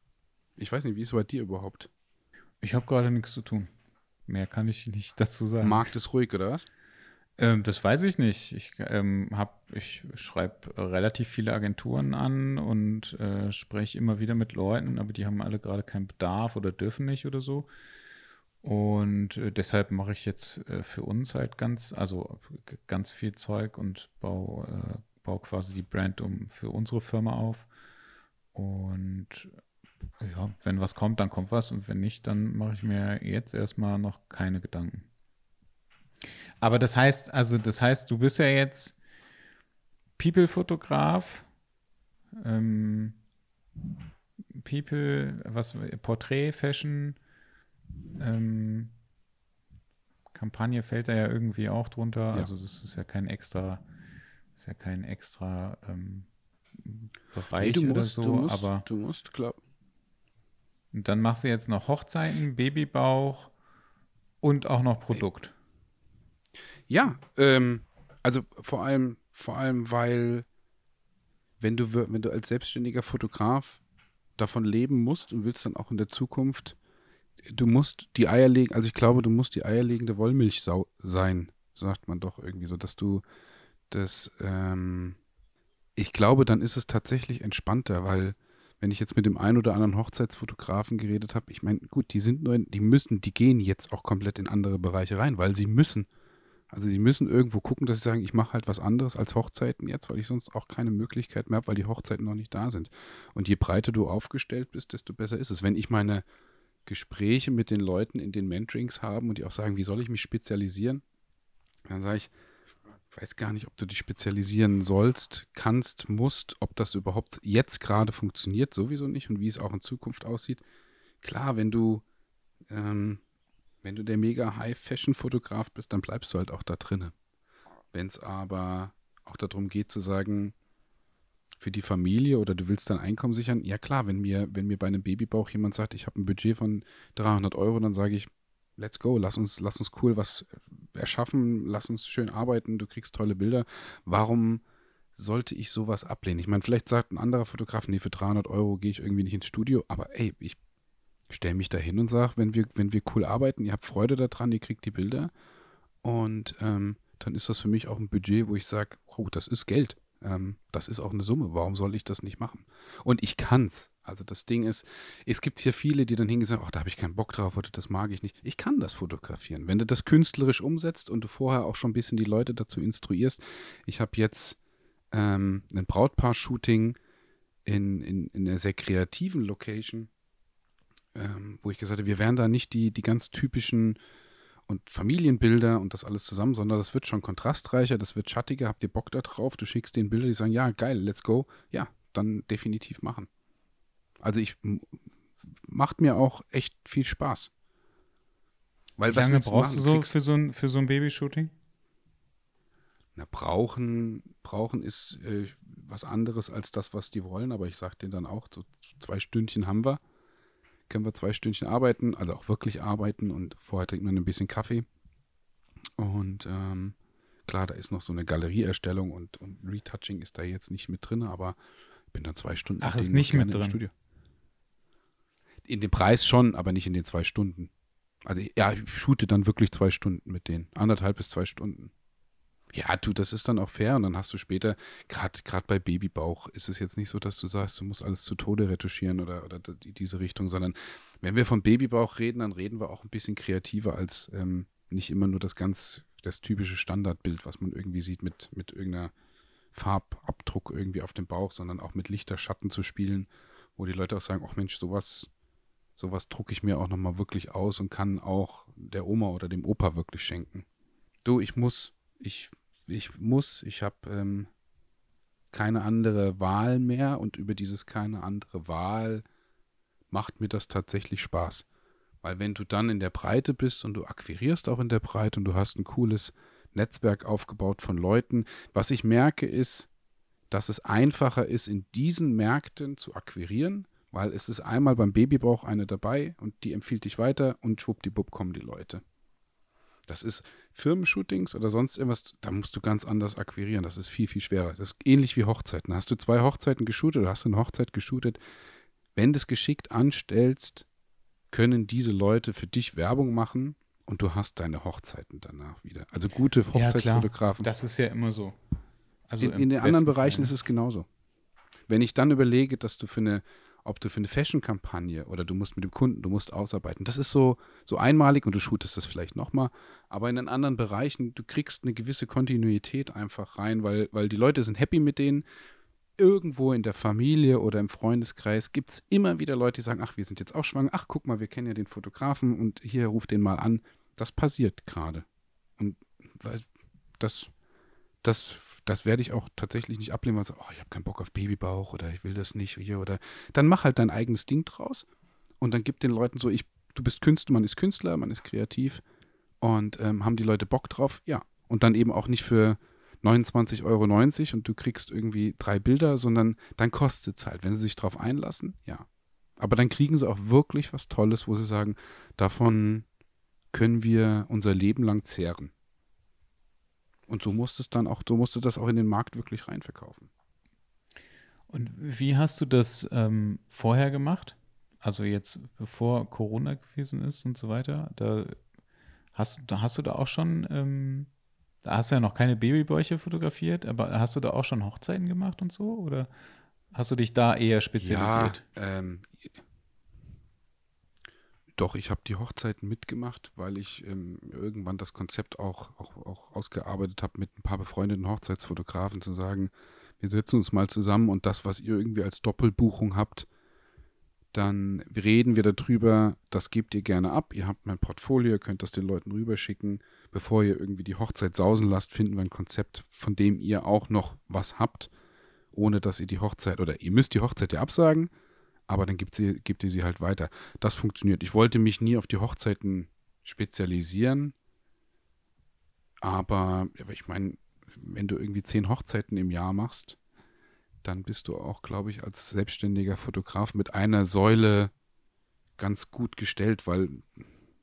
Ich weiß nicht, wie ist es bei dir überhaupt? Ich habe gerade nichts zu tun. Mehr kann ich nicht dazu sagen. Markt ist ruhig, oder was? Ähm, das weiß ich nicht. Ich, ähm, ich schreibe relativ viele Agenturen an und äh, spreche immer wieder mit Leuten, aber die haben alle gerade keinen Bedarf oder dürfen nicht oder so. Und äh, deshalb mache ich jetzt äh, für uns halt ganz, also ganz viel Zeug und baue, äh, baue quasi die Brand um für unsere Firma auf. Und ja, wenn was kommt, dann kommt was und wenn nicht, dann mache ich mir jetzt erstmal noch keine Gedanken. Aber das heißt, also das heißt, du bist ja jetzt People-Fotograf, ähm, People, was, Porträt, Fashion, ähm, Kampagne fällt da ja irgendwie auch drunter. Ja. Also das ist ja kein extra, ist ja kein extra ähm, Bereich nee, oder so, du musst, aber du musst, klar. Und dann machst du jetzt noch Hochzeiten, Babybauch und auch noch Produkt. Ja, ähm, also vor allem, vor allem, weil wenn du, wenn du als selbstständiger Fotograf davon leben musst und willst dann auch in der Zukunft du musst die Eier legen, also ich glaube, du musst die eierlegende Wollmilchsau sein, sagt man doch irgendwie so, dass du das, ähm, ich glaube, dann ist es tatsächlich entspannter, weil wenn ich jetzt mit dem einen oder anderen Hochzeitsfotografen geredet habe, ich meine, gut, die sind nur, die müssen, die gehen jetzt auch komplett in andere Bereiche rein, weil sie müssen. Also sie müssen irgendwo gucken, dass sie sagen, ich mache halt was anderes als Hochzeiten jetzt, weil ich sonst auch keine Möglichkeit mehr habe, weil die Hochzeiten noch nicht da sind. Und je breiter du aufgestellt bist, desto besser ist es. Wenn ich meine Gespräche mit den Leuten in den Mentorings haben und die auch sagen, wie soll ich mich spezialisieren? Dann sage ich, ich weiß gar nicht, ob du dich spezialisieren sollst, kannst, musst, ob das überhaupt jetzt gerade funktioniert, sowieso nicht und wie es auch in Zukunft aussieht. Klar, wenn du, ähm, wenn du der mega High-Fashion-Fotograf bist, dann bleibst du halt auch da drinne. Wenn es aber auch darum geht zu sagen, für die Familie oder du willst dein Einkommen sichern, ja klar, wenn mir, wenn mir bei einem Babybauch jemand sagt, ich habe ein Budget von 300 Euro, dann sage ich, let's go, lass uns, lass uns cool was erschaffen, lass uns schön arbeiten, du kriegst tolle Bilder. Warum sollte ich sowas ablehnen? Ich meine, vielleicht sagt ein anderer Fotograf, nee, für 300 Euro gehe ich irgendwie nicht ins Studio, aber ey, ich stelle mich da hin und sage, wenn wir, wenn wir cool arbeiten, ihr habt Freude daran, ihr kriegt die Bilder und ähm, dann ist das für mich auch ein Budget, wo ich sage, oh, das ist Geld. Ähm, das ist auch eine Summe. Warum soll ich das nicht machen? Und ich kann's. Also das Ding ist, es gibt hier viele, die dann hingehen und sagen, ach, da habe ich keinen Bock drauf oder das mag ich nicht. Ich kann das fotografieren. Wenn du das künstlerisch umsetzt und du vorher auch schon ein bisschen die Leute dazu instruierst. Ich habe jetzt ähm, ein Brautpaar-Shooting in, in, in einer sehr kreativen Location, ähm, wo ich gesagt habe, wir werden da nicht die, die ganz typischen und Familienbilder und das alles zusammen, sondern das wird schon kontrastreicher, das wird schattiger. Habt ihr Bock da drauf? Du schickst den Bilder, die sagen, ja, geil, let's go. Ja, dann definitiv machen. Also ich macht mir auch echt viel Spaß. Weil Wie lange brauchst du so für so ein, für so ein Babyshooting? Na, brauchen, brauchen ist äh, was anderes als das, was die wollen, aber ich sag denen dann auch, so zwei Stündchen haben wir können wir zwei Stündchen arbeiten, also auch wirklich arbeiten und vorher trinkt man ein bisschen Kaffee. Und ähm, klar, da ist noch so eine Galerieerstellung und, und Retouching ist da jetzt nicht mit drin, aber ich bin dann zwei Stunden. Ach, ist nicht mit drin. Studio. In dem Preis schon, aber nicht in den zwei Stunden. Also ja, ich shoote dann wirklich zwei Stunden mit denen. Anderthalb bis zwei Stunden. Ja, du, das ist dann auch fair und dann hast du später, gerade bei Babybauch, ist es jetzt nicht so, dass du sagst, du musst alles zu Tode retuschieren oder, oder diese Richtung, sondern wenn wir von Babybauch reden, dann reden wir auch ein bisschen kreativer als ähm, nicht immer nur das ganz, das typische Standardbild, was man irgendwie sieht mit, mit irgendeiner Farbabdruck irgendwie auf dem Bauch, sondern auch mit Lichter, Schatten zu spielen, wo die Leute auch sagen, ach Mensch, sowas, sowas drucke ich mir auch nochmal wirklich aus und kann auch der Oma oder dem Opa wirklich schenken. Du, ich muss, ich ich muss, ich habe ähm, keine andere Wahl mehr und über dieses keine andere Wahl macht mir das tatsächlich Spaß. Weil wenn du dann in der Breite bist und du akquirierst auch in der Breite und du hast ein cooles Netzwerk aufgebaut von Leuten, was ich merke ist, dass es einfacher ist, in diesen Märkten zu akquirieren, weil es ist einmal beim Babybauch eine dabei und die empfiehlt dich weiter und schwuppdiwupp kommen die Leute. Das ist Firmenshootings oder sonst irgendwas, da musst du ganz anders akquirieren. Das ist viel, viel schwerer. Das ist ähnlich wie Hochzeiten. Hast du zwei Hochzeiten geshootet oder hast du eine Hochzeit geshootet? Wenn du es geschickt anstellst, können diese Leute für dich Werbung machen und du hast deine Hochzeiten danach wieder. Also gute Hochzeitsfotografen. Ja, das ist ja immer so. Also in, in den anderen Bereichen Fall. ist es genauso. Wenn ich dann überlege, dass du für eine, ob du für eine Fashion-Kampagne oder du musst mit dem Kunden, du musst ausarbeiten, das ist so, so einmalig und du shootest das vielleicht nochmal. Aber in den anderen Bereichen, du kriegst eine gewisse Kontinuität einfach rein, weil, weil die Leute sind happy mit denen. Irgendwo in der Familie oder im Freundeskreis gibt es immer wieder Leute, die sagen, ach, wir sind jetzt auch schwanger, ach, guck mal, wir kennen ja den Fotografen und hier ruft den mal an. Das passiert gerade. Und das, das, das werde ich auch tatsächlich nicht ablehnen, weil so, oh, ich habe keinen Bock auf Babybauch oder ich will das nicht hier oder dann mach halt dein eigenes Ding draus und dann gib den Leuten so, ich, du bist Künstler, man ist Künstler, man ist kreativ und ähm, haben die Leute Bock drauf, ja. Und dann eben auch nicht für 29,90 Euro und du kriegst irgendwie drei Bilder, sondern dann kostet es halt. Wenn sie sich drauf einlassen, ja. Aber dann kriegen sie auch wirklich was Tolles, wo sie sagen, davon können wir unser Leben lang zehren. Und so musst es dann auch, so musst du das auch in den Markt wirklich reinverkaufen. Und wie hast du das ähm, vorher gemacht? Also jetzt, bevor Corona gewesen ist und so weiter, da hast, da hast du da auch schon, ähm, da hast du ja noch keine Babybäuche fotografiert, aber hast du da auch schon Hochzeiten gemacht und so? Oder hast du dich da eher spezialisiert? Ja, ähm, doch, ich habe die Hochzeiten mitgemacht, weil ich ähm, irgendwann das Konzept auch, auch, auch ausgearbeitet habe, mit ein paar befreundeten Hochzeitsfotografen zu sagen, wir setzen uns mal zusammen und das, was ihr irgendwie als Doppelbuchung habt, dann reden wir darüber, das gebt ihr gerne ab, ihr habt mein Portfolio, könnt das den Leuten rüberschicken. Bevor ihr irgendwie die Hochzeit sausen lasst, finden wir ein Konzept, von dem ihr auch noch was habt, ohne dass ihr die Hochzeit, oder ihr müsst die Hochzeit ja absagen, aber dann gibt, sie, gibt ihr sie halt weiter. Das funktioniert. Ich wollte mich nie auf die Hochzeiten spezialisieren, aber ich meine, wenn du irgendwie zehn Hochzeiten im Jahr machst, dann bist du auch, glaube ich, als selbstständiger Fotograf mit einer Säule ganz gut gestellt, weil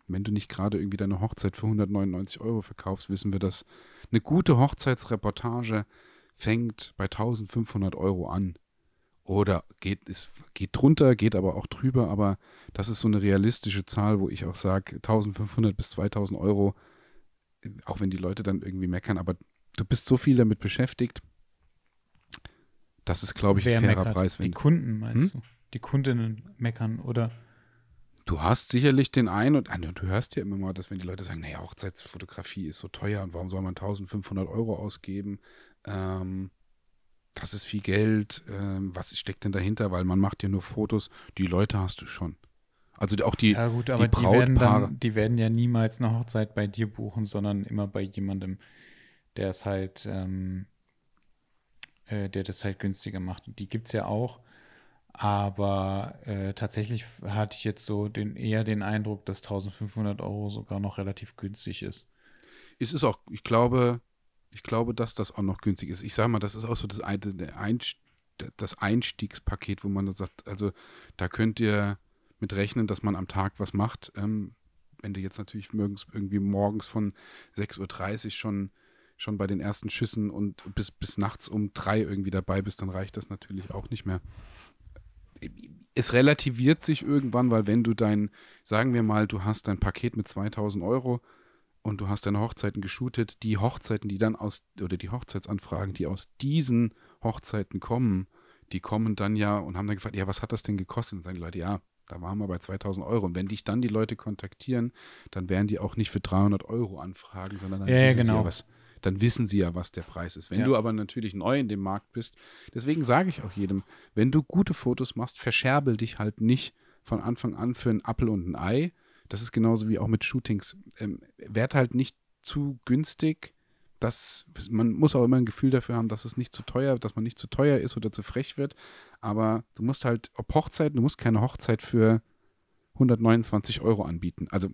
wenn du nicht gerade irgendwie deine Hochzeit für 199 Euro verkaufst, wissen wir, dass eine gute Hochzeitsreportage fängt bei 1500 Euro an. Oder geht, ist, geht drunter, geht aber auch drüber, aber das ist so eine realistische Zahl, wo ich auch sage, 1500 bis 2000 Euro, auch wenn die Leute dann irgendwie meckern, aber du bist so viel damit beschäftigt, das ist, glaube ich, Wer ein fairer meckert? Preis. Die Kunden, meinst hm? du? Die Kundinnen meckern, oder? Du hast sicherlich den einen und anderen, du hörst ja immer mal, dass wenn die Leute sagen, naja, Hochzeitsfotografie ist so teuer und warum soll man 1500 Euro ausgeben? Ähm, das ist viel Geld, ähm, was steckt denn dahinter? Weil man macht ja nur Fotos, die Leute hast du schon. Also auch die Ja gut, aber die, die werden dann, die werden ja niemals eine Hochzeit bei dir buchen, sondern immer bei jemandem, der es halt, ähm, äh, der das halt günstiger macht. Die gibt es ja auch. Aber äh, tatsächlich hatte ich jetzt so den, eher den Eindruck, dass 1500 Euro sogar noch relativ günstig ist. Es ist auch, ich glaube, ich glaube, dass das auch noch günstig ist. Ich sage mal, das ist auch so das, das Einstiegspaket, wo man sagt, also da könnt ihr mit rechnen, dass man am Tag was macht. Ähm, wenn du jetzt natürlich irgendwie morgens von 6.30 Uhr schon, schon bei den ersten Schüssen und bis, bis nachts um drei irgendwie dabei bist, dann reicht das natürlich auch nicht mehr. Es relativiert sich irgendwann, weil wenn du dein, sagen wir mal, du hast dein Paket mit 2000 Euro, und du hast deine Hochzeiten geshootet, die Hochzeiten, die dann aus, oder die Hochzeitsanfragen, die aus diesen Hochzeiten kommen, die kommen dann ja und haben dann gefragt, ja, was hat das denn gekostet? Und sagen die Leute, ja, da waren wir bei 2000 Euro. Und wenn dich dann die Leute kontaktieren, dann werden die auch nicht für 300 Euro anfragen, sondern dann, ja, wissen, genau. sie ja, was, dann wissen sie ja, was der Preis ist. Wenn Ja. du aber natürlich neu in dem Markt bist, deswegen sage ich auch jedem, wenn du gute Fotos machst, verscherbel dich halt nicht von Anfang an für einen Apfel und ein Ei, das ist genauso wie auch mit Shootings. Ähm, werd halt nicht zu günstig. Das, man muss auch immer ein Gefühl dafür haben, dass es nicht zu teuer, dass man nicht zu teuer ist oder zu frech wird. Aber du musst halt, ob Hochzeit, du musst keine Hochzeit für 129 Euro anbieten. Also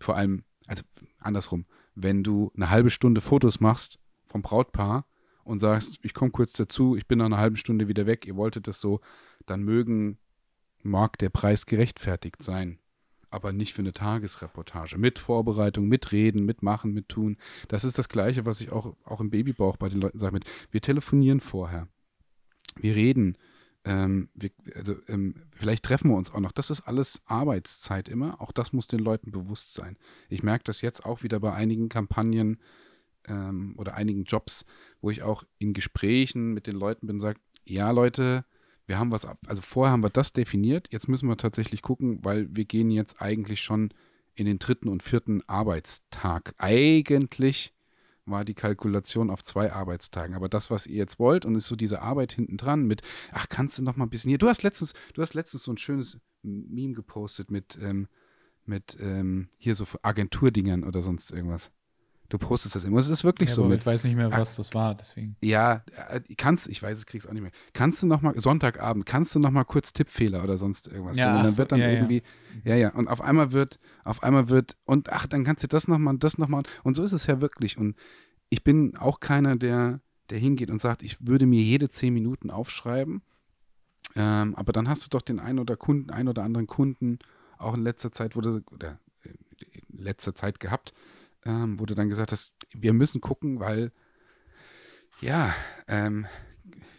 vor allem, also andersrum, wenn du eine halbe Stunde Fotos machst vom Brautpaar und sagst, ich komme kurz dazu, ich bin nach einer halben Stunde wieder weg, ihr wolltet das so, dann mögen, mag der Preis gerechtfertigt sein aber nicht für eine Tagesreportage. Mit Vorbereitung, mit Reden, mit Machen, mit Tun. Das ist das Gleiche, was ich auch, auch im Babybauch bei den Leuten sage. Mit, wir telefonieren vorher. Wir reden. ähm, wir, also ähm, vielleicht treffen wir uns auch noch. Das ist alles Arbeitszeit immer. Auch das muss den Leuten bewusst sein. Ich merke das jetzt auch wieder bei einigen Kampagnen ähm, oder einigen Jobs, wo ich auch in Gesprächen mit den Leuten bin und sage, ja Leute, wir haben was, also vorher haben wir das definiert, jetzt müssen wir tatsächlich gucken, weil wir gehen jetzt eigentlich schon in den dritten und vierten Arbeitstag. Eigentlich war die Kalkulation auf zwei Arbeitstagen. Aber das, was ihr jetzt wollt, und ist so diese Arbeit hinten dran mit, ach, kannst du noch mal ein bisschen hier. Du hast letztens, du hast letztens so ein schönes Meme gepostet mit, ähm, mit ähm, hier so Agenturdingern oder sonst irgendwas. Du postest das immer. Es ist wirklich ja, so. Mit, ich weiß nicht mehr, was das war, deswegen. Ja, äh, kannst, ich weiß, ich krieg's auch nicht mehr. Kannst du noch mal, Sonntagabend, kannst du noch mal kurz Tippfehler oder sonst irgendwas ja, Und dann so, wird dann ja, irgendwie, ja. ja, und auf einmal wird, auf einmal wird, und ach, dann kannst du das noch mal und das noch mal. Und so ist es ja wirklich. Und ich bin auch keiner, der, der hingeht und sagt, ich würde mir jede zehn Minuten aufschreiben. Ähm, aber dann hast du doch den einen oder Kunden, ein oder anderen Kunden auch in letzter Zeit wurde, oder äh, in letzter Zeit gehabt, ähm, wo du dann gesagt hast, wir müssen gucken, weil ja, ähm,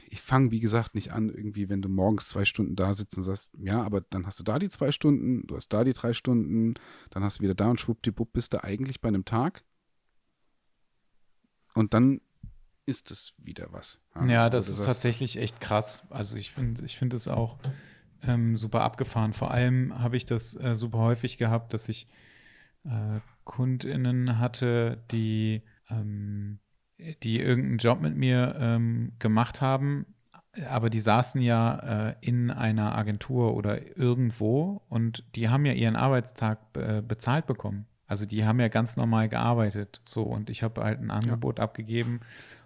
ich fange, wie gesagt, nicht an, irgendwie, wenn du morgens zwei Stunden da sitzt und sagst, ja, aber dann hast du da die zwei Stunden, du hast da die drei Stunden, dann hast du wieder da und schwuppdiwupp bist du eigentlich bei einem Tag. Und dann ist es wieder was. Ja, das ist tatsächlich echt krass. Also ich finde, ich finde es auch ähm, super abgefahren. Vor allem habe ich das äh, super häufig gehabt, dass ich äh, KundInnen hatte, die, ähm, die irgendeinen Job mit mir ähm, gemacht haben, aber die saßen ja äh, in einer Agentur oder irgendwo und die haben ja ihren Arbeitstag äh, bezahlt bekommen. Also die haben ja ganz normal gearbeitet. So, und ich habe halt ein Angebot ja. abgegeben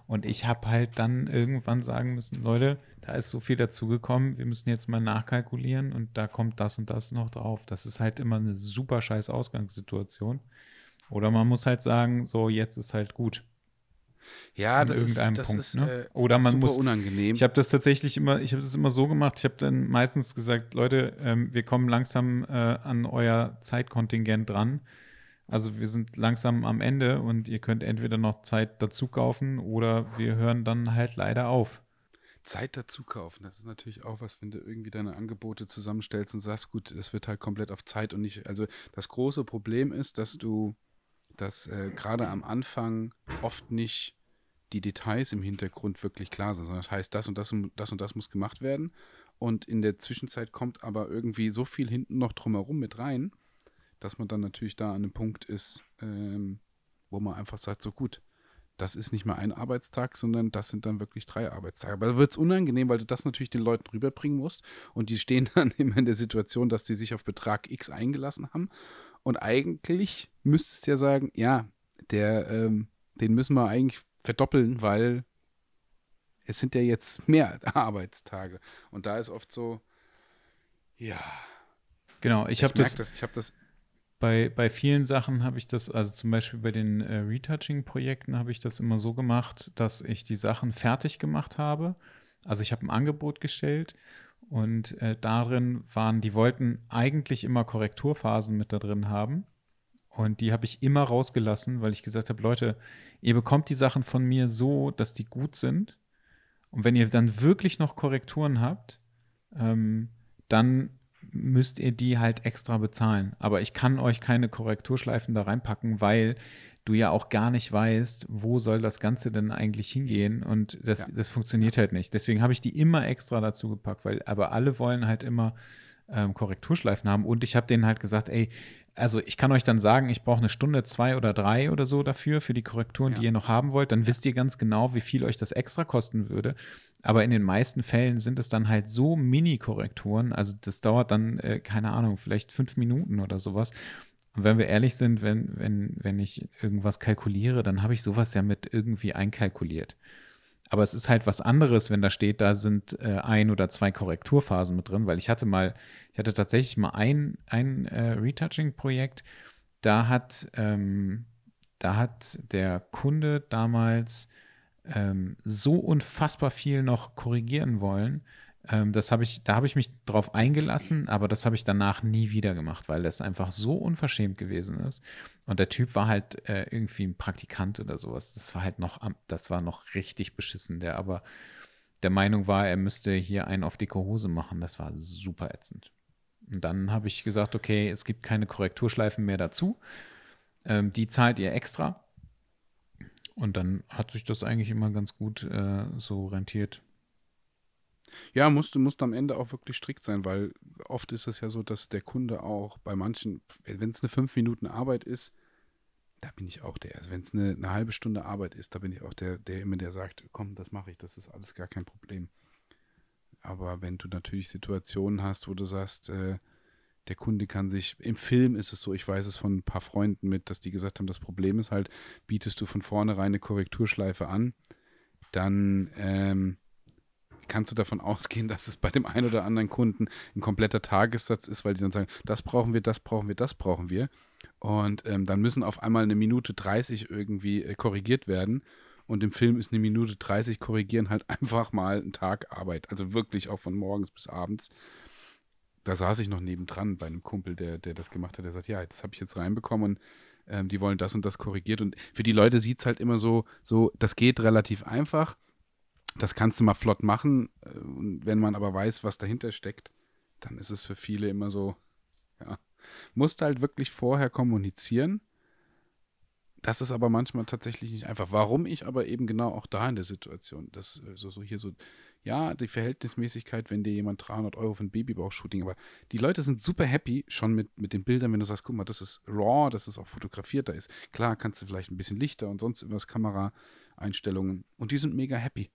und ich habe halt dann irgendwann sagen müssen, Leute, da ist so viel dazugekommen, wir müssen jetzt mal nachkalkulieren und da kommt das und das noch drauf. Das ist halt immer eine super scheiß Ausgangssituation. Oder man muss halt sagen, so jetzt ist halt gut. Ja, an das irgendeinem ist, das Punkt. ist, ne? äh, Oder man super muss. unangenehm. Ich habe das tatsächlich immer, ich habe das immer so gemacht. Ich habe dann meistens gesagt, Leute, ähm, wir kommen langsam äh, an euer Zeitkontingent dran. Also wir sind langsam am Ende und ihr könnt entweder noch Zeit dazu kaufen oder wir hören dann halt leider auf. Zeit dazu kaufen, das ist natürlich auch was, wenn du irgendwie deine Angebote zusammenstellst und sagst, gut, das wird halt komplett auf Zeit und nicht. Also das große Problem ist, dass du dass äh, gerade am Anfang oft nicht die Details im Hintergrund wirklich klar sind, sondern das heißt, das und das und das und das muss gemacht werden. Und in der Zwischenzeit kommt aber irgendwie so viel hinten noch drumherum mit rein, dass man dann natürlich da an einem Punkt ist, ähm, wo man einfach sagt, so gut, das ist nicht mal ein Arbeitstag, sondern das sind dann wirklich drei Arbeitstage. Aber da wird es unangenehm, weil du das natürlich den Leuten rüberbringen musst und die stehen dann immer in der Situation, dass die sich auf Betrag X eingelassen haben und eigentlich müsstest du ja sagen, ja, der, ähm, den müssen wir eigentlich verdoppeln, weil es sind ja jetzt mehr Arbeitstage. Und da ist oft so, ja. Genau, ich, ich habe das, das, ich habe das. Bei, bei vielen Sachen habe ich das, also zum Beispiel bei den äh, Retouching-Projekten habe ich das immer so gemacht, dass ich die Sachen fertig gemacht habe. Also ich habe ein Angebot gestellt und äh, darin waren, die wollten eigentlich immer Korrekturphasen mit da drin haben. Und die habe ich immer rausgelassen, weil ich gesagt habe, Leute, ihr bekommt die Sachen von mir so, dass die gut sind. Und wenn ihr dann wirklich noch Korrekturen habt, ähm, dann müsst ihr die halt extra bezahlen. Aber ich kann euch keine Korrekturschleifen da reinpacken, weil du ja auch gar nicht weißt, wo soll das Ganze denn eigentlich hingehen und das, ja. das funktioniert halt nicht. Deswegen habe ich die immer extra dazu gepackt, weil aber alle wollen halt immer ähm, Korrekturschleifen haben und ich habe denen halt gesagt, ey, also ich kann euch dann sagen, ich brauche eine Stunde, zwei oder drei oder so dafür, für die Korrekturen, ja. die ihr noch haben wollt. Dann wisst ihr ganz genau, wie viel euch das extra kosten würde. Aber in den meisten Fällen sind es dann halt so Mini-Korrekturen. Also das dauert dann, äh, keine Ahnung, vielleicht fünf Minuten oder sowas. Und wenn wir ehrlich sind, wenn, wenn, wenn ich irgendwas kalkuliere, dann habe ich sowas ja mit irgendwie einkalkuliert. Aber es ist halt was anderes, wenn da steht, da sind äh, ein oder zwei Korrekturphasen mit drin, weil ich hatte mal, ich hatte tatsächlich mal ein, ein äh, Retouching-Projekt, da hat, ähm, da hat der Kunde damals ähm, so unfassbar viel noch korrigieren wollen, ähm, das habe ich, da habe ich mich drauf eingelassen, aber das habe ich danach nie wieder gemacht, weil das einfach so unverschämt gewesen ist. Und der Typ war halt äh, irgendwie ein Praktikant oder sowas. Das war halt noch, das war noch richtig beschissen. Der aber, der Meinung war, er müsste hier einen auf dicke Hose machen. Das war super ätzend. Und dann habe ich gesagt, okay, es gibt keine Korrekturschleifen mehr dazu. Ähm, die zahlt ihr extra. Und dann hat sich das eigentlich immer ganz gut äh, so rentiert. Ja, musst du musst am Ende auch wirklich strikt sein, weil oft ist es ja so, dass der Kunde auch bei manchen, wenn es eine fünf Minuten Arbeit ist, da bin ich auch der. Also wenn es eine, eine, halbe Stunde Arbeit ist, da bin ich auch der, der immer der sagt, komm, das mache ich, das ist alles gar kein Problem. Aber wenn du natürlich Situationen hast, wo du sagst, äh, der Kunde kann sich, im Film ist es so, ich weiß es von ein paar Freunden mit, dass die gesagt haben, das Problem ist halt, bietest du von vornherein eine Korrekturschleife an, dann ähm, kannst du davon ausgehen, dass es bei dem einen oder anderen Kunden ein kompletter Tagessatz ist, weil die dann sagen, das brauchen wir, das brauchen wir, das brauchen wir. Und ähm, dann müssen auf einmal eine Minute 30 irgendwie äh, korrigiert werden. Und im Film ist eine Minute 30 korrigieren halt einfach mal ein Tag Arbeit. Also wirklich auch von morgens bis abends. Da saß ich noch nebendran bei einem Kumpel, der, der das gemacht hat. Der sagt, ja, das habe ich jetzt reinbekommen und ähm, die wollen das und das korrigiert. Und für die Leute sieht es halt immer so, so, das geht relativ einfach. Das kannst du mal flott machen. Äh, und wenn man aber weiß, was dahinter steckt, dann ist es für viele immer so, ja, musst halt wirklich vorher kommunizieren. Das ist aber manchmal tatsächlich nicht einfach. Warum ich aber eben genau auch da in der Situation, das äh, so, so hier so, ja, die Verhältnismäßigkeit, wenn dir jemand 300 Euro für ein Babybauch-Shooting, aber die Leute sind super happy schon mit, mit den Bildern, wenn du sagst, guck mal, das ist raw, das ist auch fotografiert, da ist, klar, kannst du vielleicht ein bisschen Lichter und sonst irgendwas, Kameraeinstellungen und die sind mega happy.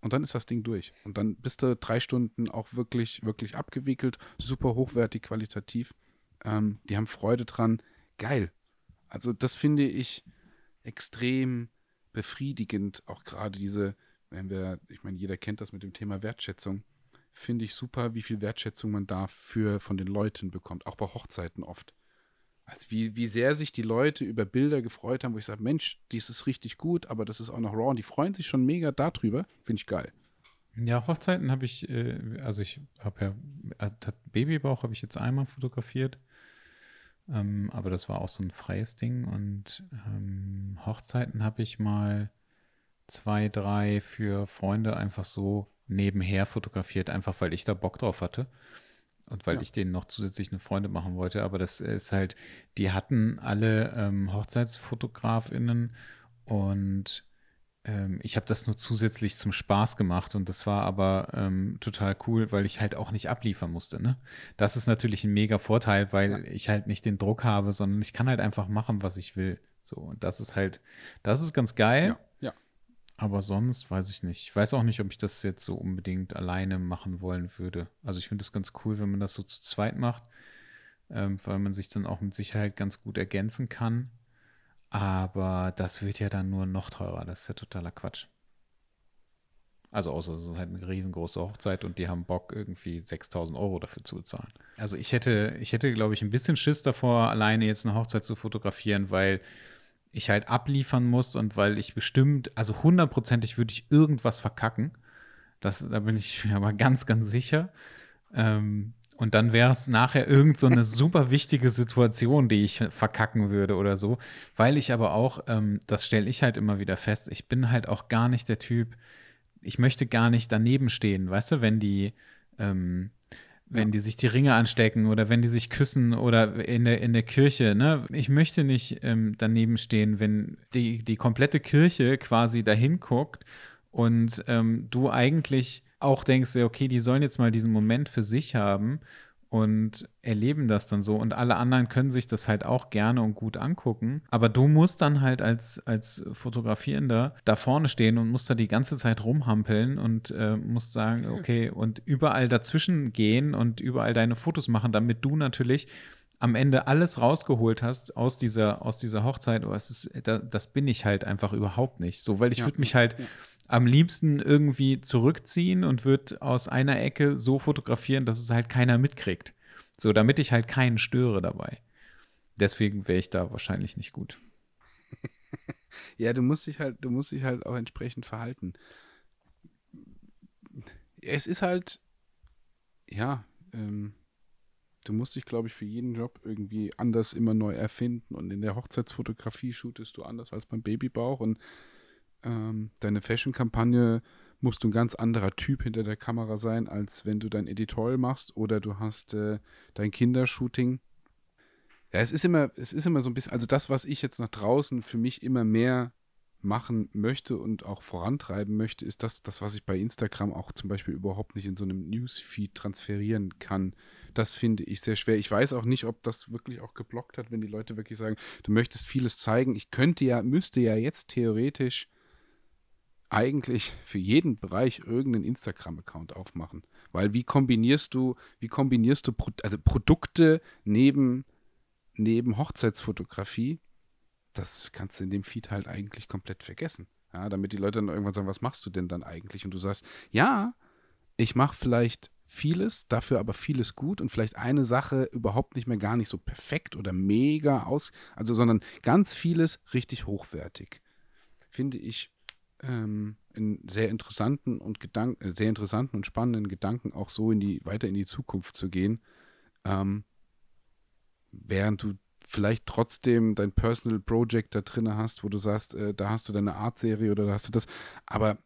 Und dann ist das Ding durch. Und dann bist du drei Stunden auch wirklich, wirklich abgewickelt, super hochwertig, qualitativ. Ähm, die haben Freude dran. Geil. Also das finde ich extrem befriedigend, auch gerade diese, wenn wir, ich meine, jeder kennt das mit dem Thema Wertschätzung, finde ich super, wie viel Wertschätzung man dafür von den Leuten bekommt, auch bei Hochzeiten oft. Also wie, wie sehr sich die Leute über Bilder gefreut haben, wo ich sage, Mensch, dies ist richtig gut, aber das ist auch noch raw und die freuen sich schon mega darüber. Finde ich geil. Ja, Hochzeiten habe ich, äh, also ich habe ja, äh, Babybauch habe ich jetzt einmal fotografiert, ähm, aber das war auch so ein freies Ding und ähm, Hochzeiten habe ich mal zwei, drei für Freunde einfach so nebenher fotografiert, einfach weil ich da Bock drauf hatte. Und weil ja. ich denen noch zusätzlich eine Freunde machen wollte, aber das ist halt, die hatten alle ähm, HochzeitsfotografInnen und ähm, ich habe das nur zusätzlich zum Spaß gemacht und das war aber ähm, total cool, weil ich halt auch nicht abliefern musste. Ne? Das ist natürlich ein mega Vorteil, weil ja. ich halt nicht den Druck habe, sondern ich kann halt einfach machen, was ich will. So, und das ist halt, das ist ganz geil. Ja. Aber sonst weiß ich nicht. Ich weiß auch nicht, ob ich das jetzt so unbedingt alleine machen wollen würde. Also ich finde es ganz cool, wenn man das so zu zweit macht, ähm, weil man sich dann auch mit Sicherheit ganz gut ergänzen kann. Aber das wird ja dann nur noch teurer. Das ist ja totaler Quatsch. Also außer es ist halt eine riesengroße Hochzeit und die haben Bock, irgendwie 6000 Euro dafür zu bezahlen. Also ich hätte, ich hätte, glaube ich, ein bisschen Schiss davor, alleine jetzt eine Hochzeit zu fotografieren, weil ich halt abliefern muss und weil ich bestimmt, also hundertprozentig würde ich irgendwas verkacken. Das, da bin ich mir aber ganz, ganz sicher. Ähm, und dann wäre es nachher irgend so eine super wichtige Situation, die ich verkacken würde oder so. Weil ich aber auch, ähm, das stelle ich halt immer wieder fest, ich bin halt auch gar nicht der Typ, ich möchte gar nicht daneben stehen, weißt du, wenn die, ähm, wenn die sich die Ringe anstecken oder wenn die sich küssen oder in der, in der Kirche. Ne? Ich möchte nicht ähm, daneben stehen, wenn die, die komplette Kirche quasi dahin guckt und ähm, du eigentlich auch denkst, okay, die sollen jetzt mal diesen Moment für sich haben und erleben das dann so. Und alle anderen können sich das halt auch gerne und gut angucken. Aber du musst dann halt als, als Fotografierender da vorne stehen und musst da die ganze Zeit rumhampeln und äh, musst sagen, okay, und überall dazwischen gehen und überall deine Fotos machen, damit du natürlich am Ende alles rausgeholt hast aus dieser, aus dieser Hochzeit, oh, das, ist, das bin ich halt einfach überhaupt nicht. So, weil ich ja, würde mich halt. Ja am liebsten irgendwie zurückziehen und würde aus einer Ecke so fotografieren, dass es halt keiner mitkriegt. So, damit ich halt keinen störe dabei. Deswegen wäre ich da wahrscheinlich nicht gut. ja, du musst dich halt, du musst dich halt auch entsprechend verhalten. Es ist halt, ja, ähm, du musst dich, glaube ich, für jeden Job irgendwie anders immer neu erfinden. Und in der Hochzeitsfotografie shootest du anders als beim Babybauch. Und ähm, deine Fashion-Kampagne musst du ein ganz anderer Typ hinter der Kamera sein, als wenn du dein Editorial machst oder du hast äh, dein Kindershooting. Ja, es ist immer, es ist immer so ein bisschen, also das, was ich jetzt nach draußen für mich immer mehr machen möchte und auch vorantreiben möchte, ist das, das, was ich bei Instagram auch zum Beispiel überhaupt nicht in so einem Newsfeed transferieren kann. Das finde ich sehr schwer. Ich weiß auch nicht, ob das wirklich auch geblockt hat, wenn die Leute wirklich sagen, du möchtest vieles zeigen. Ich könnte ja, müsste ja jetzt theoretisch eigentlich für jeden Bereich irgendeinen Instagram-Account aufmachen. Weil wie kombinierst du, wie kombinierst du Pro also Produkte neben, neben Hochzeitsfotografie? Das kannst du in dem Feed halt eigentlich komplett vergessen. Ja, damit die Leute dann irgendwann sagen, was machst du denn dann eigentlich? Und du sagst, ja, ich mache vielleicht vieles, dafür aber vieles gut und vielleicht eine Sache überhaupt nicht mehr gar nicht so perfekt oder mega aus, also sondern ganz vieles richtig hochwertig. Finde ich ähm, einen sehr interessanten und Gedank äh, sehr interessanten und spannenden Gedanken auch so in die weiter in die Zukunft zu gehen, ähm, während du vielleicht trotzdem dein Personal Project da drin hast, wo du sagst, äh, da hast du deine Art-Serie oder da hast du das, aber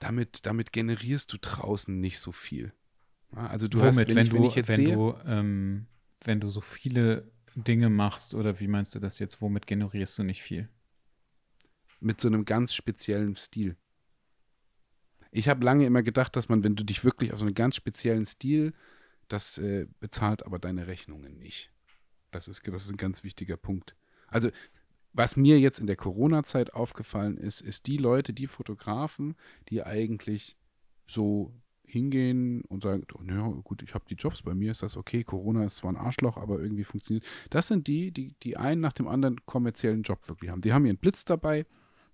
damit, damit generierst du draußen nicht so viel. Also du Womit, hast, wenn, wenn, ich, du, wenn ich jetzt wenn sehe, du, ähm, wenn du so viele Dinge machst oder wie meinst du das jetzt? Womit generierst du nicht viel? Mit so einem ganz speziellen Stil. Ich habe lange immer gedacht, dass man, wenn du dich wirklich auf so einen ganz speziellen Stil, das äh, bezahlt aber deine Rechnungen nicht. Das ist, das ist ein ganz wichtiger Punkt. Also, was mir jetzt in der Corona-Zeit aufgefallen ist, ist die Leute, die Fotografen, die eigentlich so hingehen und sagen, oh, naja, gut, ich habe die Jobs, bei mir ist das okay, Corona ist zwar ein Arschloch, aber irgendwie funktioniert. Das sind die, die, die einen nach dem anderen kommerziellen Job wirklich haben. Die haben ihren Blitz dabei,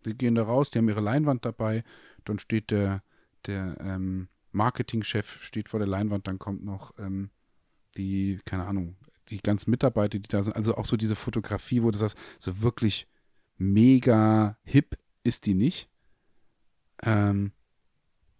die gehen da raus, die haben ihre Leinwand dabei, dann steht der, der ähm, Marketingchef steht vor der Leinwand, dann kommt noch ähm, die, keine Ahnung, die ganzen Mitarbeiter, die da sind. Also auch so diese Fotografie, wo du sagst, so wirklich mega hip ist die nicht. Ähm,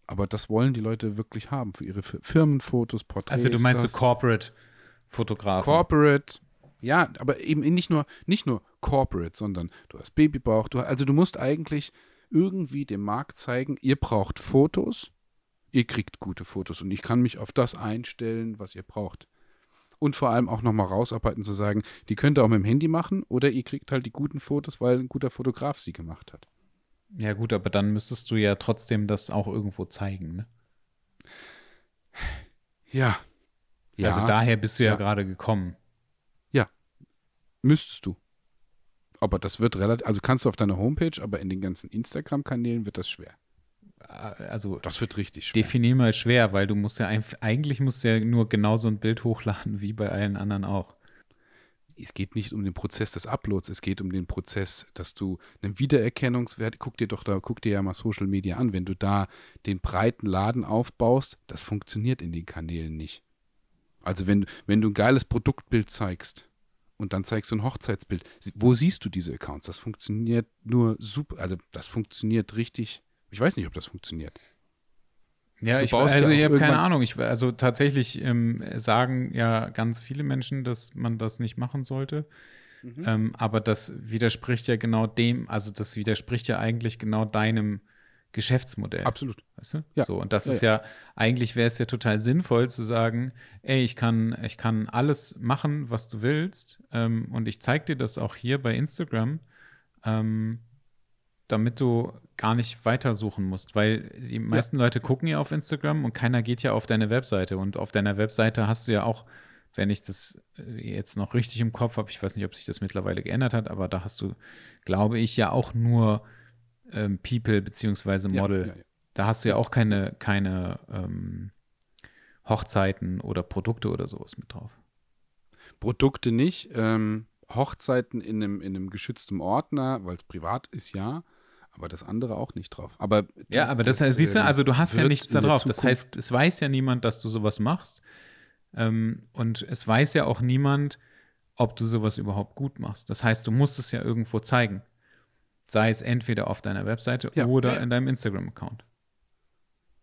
aber das wollen die Leute wirklich haben für ihre Firmenfotos, Porträts. Also du meinst so Corporate-Fotografen? Corporate, ja, aber eben nicht nur, nicht nur Corporate, sondern du hast Babybauch, du, also du musst eigentlich irgendwie dem Markt zeigen, ihr braucht Fotos, ihr kriegt gute Fotos und ich kann mich auf das einstellen, was ihr braucht. Und vor allem auch nochmal rausarbeiten, zu sagen, die könnt ihr auch mit dem Handy machen oder ihr kriegt halt die guten Fotos, weil ein guter Fotograf sie gemacht hat. Ja, gut, aber dann müsstest du ja trotzdem das auch irgendwo zeigen, ne? Ja. ja. Also daher bist du ja, ja. gerade gekommen. Müsstest du. Aber das wird relativ, also kannst du auf deiner Homepage, aber in den ganzen Instagram-Kanälen wird das schwer. Äh, also das wird richtig schwer. Definier mal schwer, weil du musst ja eigentlich musst du ja nur genauso ein Bild hochladen wie bei allen anderen auch es geht nicht um den Prozess des Uploads, es geht um den Prozess, dass du einen Wiedererkennungswert, guck dir doch da, guck dir ja mal Social Media an, wenn du da den breiten Laden aufbaust, das funktioniert in den Kanälen nicht. Also wenn, wenn du ein geiles Produktbild zeigst und dann zeigst du ein Hochzeitsbild, wo siehst du diese Accounts? Das funktioniert nur super, also das funktioniert richtig, ich weiß nicht, ob das funktioniert. Ja, ich, also ich habe keine Ahnung. Ich, also tatsächlich ähm, sagen ja ganz viele Menschen, dass man das nicht machen sollte. Mhm. Ähm, aber das widerspricht ja genau dem, also das widerspricht ja eigentlich genau deinem Geschäftsmodell. Absolut. Weißt du? Ja. So, und das ja, ist ja, ja eigentlich wäre es ja total sinnvoll zu sagen, ey, ich kann, ich kann alles machen, was du willst. Ähm, und ich zeige dir das auch hier bei Instagram. Ähm, damit du gar nicht weitersuchen musst, weil die meisten. Leute gucken ja auf Instagram und keiner geht ja auf deine Webseite und auf deiner Webseite hast du ja auch, wenn ich das äh, jetzt noch richtig im Kopf habe, ich weiß nicht, ob sich das mittlerweile geändert hat, aber da hast du, glaube ich, ja auch nur ähm, People beziehungsweise Model. Ja, ja, da hast du ja auch keine, keine ähm, Hochzeiten oder Produkte oder sowas mit drauf. Produkte nicht. Ähm, Hochzeiten in einem, in einem geschützten Ordner, weil es privat ist, ja aber das andere auch nicht drauf. Aber ja, aber das, das siehst du, ähm, also du hast ja nichts da drauf. Das heißt, es weiß ja niemand, dass du sowas machst. Ähm, und es weiß ja auch niemand, ob du sowas überhaupt gut machst. Das heißt, du musst es ja irgendwo zeigen. Sei es entweder auf deiner Webseite ja, oder in deinem Instagram-Account.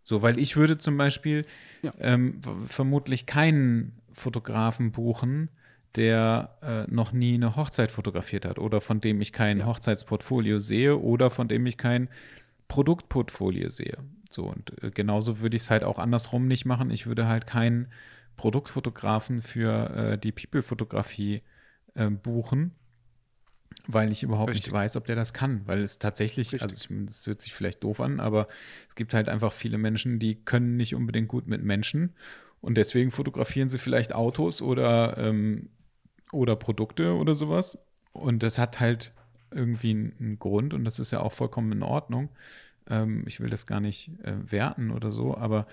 So, weil ich würde zum Beispiel ja. ähm, vermutlich keinen Fotografen buchen, der äh, noch nie eine Hochzeit fotografiert hat oder von dem ich kein ja. Hochzeitsportfolio sehe oder von dem ich kein Produktportfolio sehe. So, und äh, genauso würde ich es halt auch andersrum nicht machen. Ich würde halt keinen Produktfotografen für äh, die People-Fotografie äh, buchen, weil ich überhaupt Richtig. nicht weiß, ob der das kann. Weil es tatsächlich, Richtig. also es hört sich vielleicht doof an, aber es gibt halt einfach viele Menschen, die können nicht unbedingt gut mit Menschen und deswegen fotografieren sie vielleicht Autos oder, ähm, oder Produkte oder sowas. Und das hat halt irgendwie einen Grund und das ist ja auch vollkommen in Ordnung. Ähm, ich will das gar nicht äh, werten oder so, aber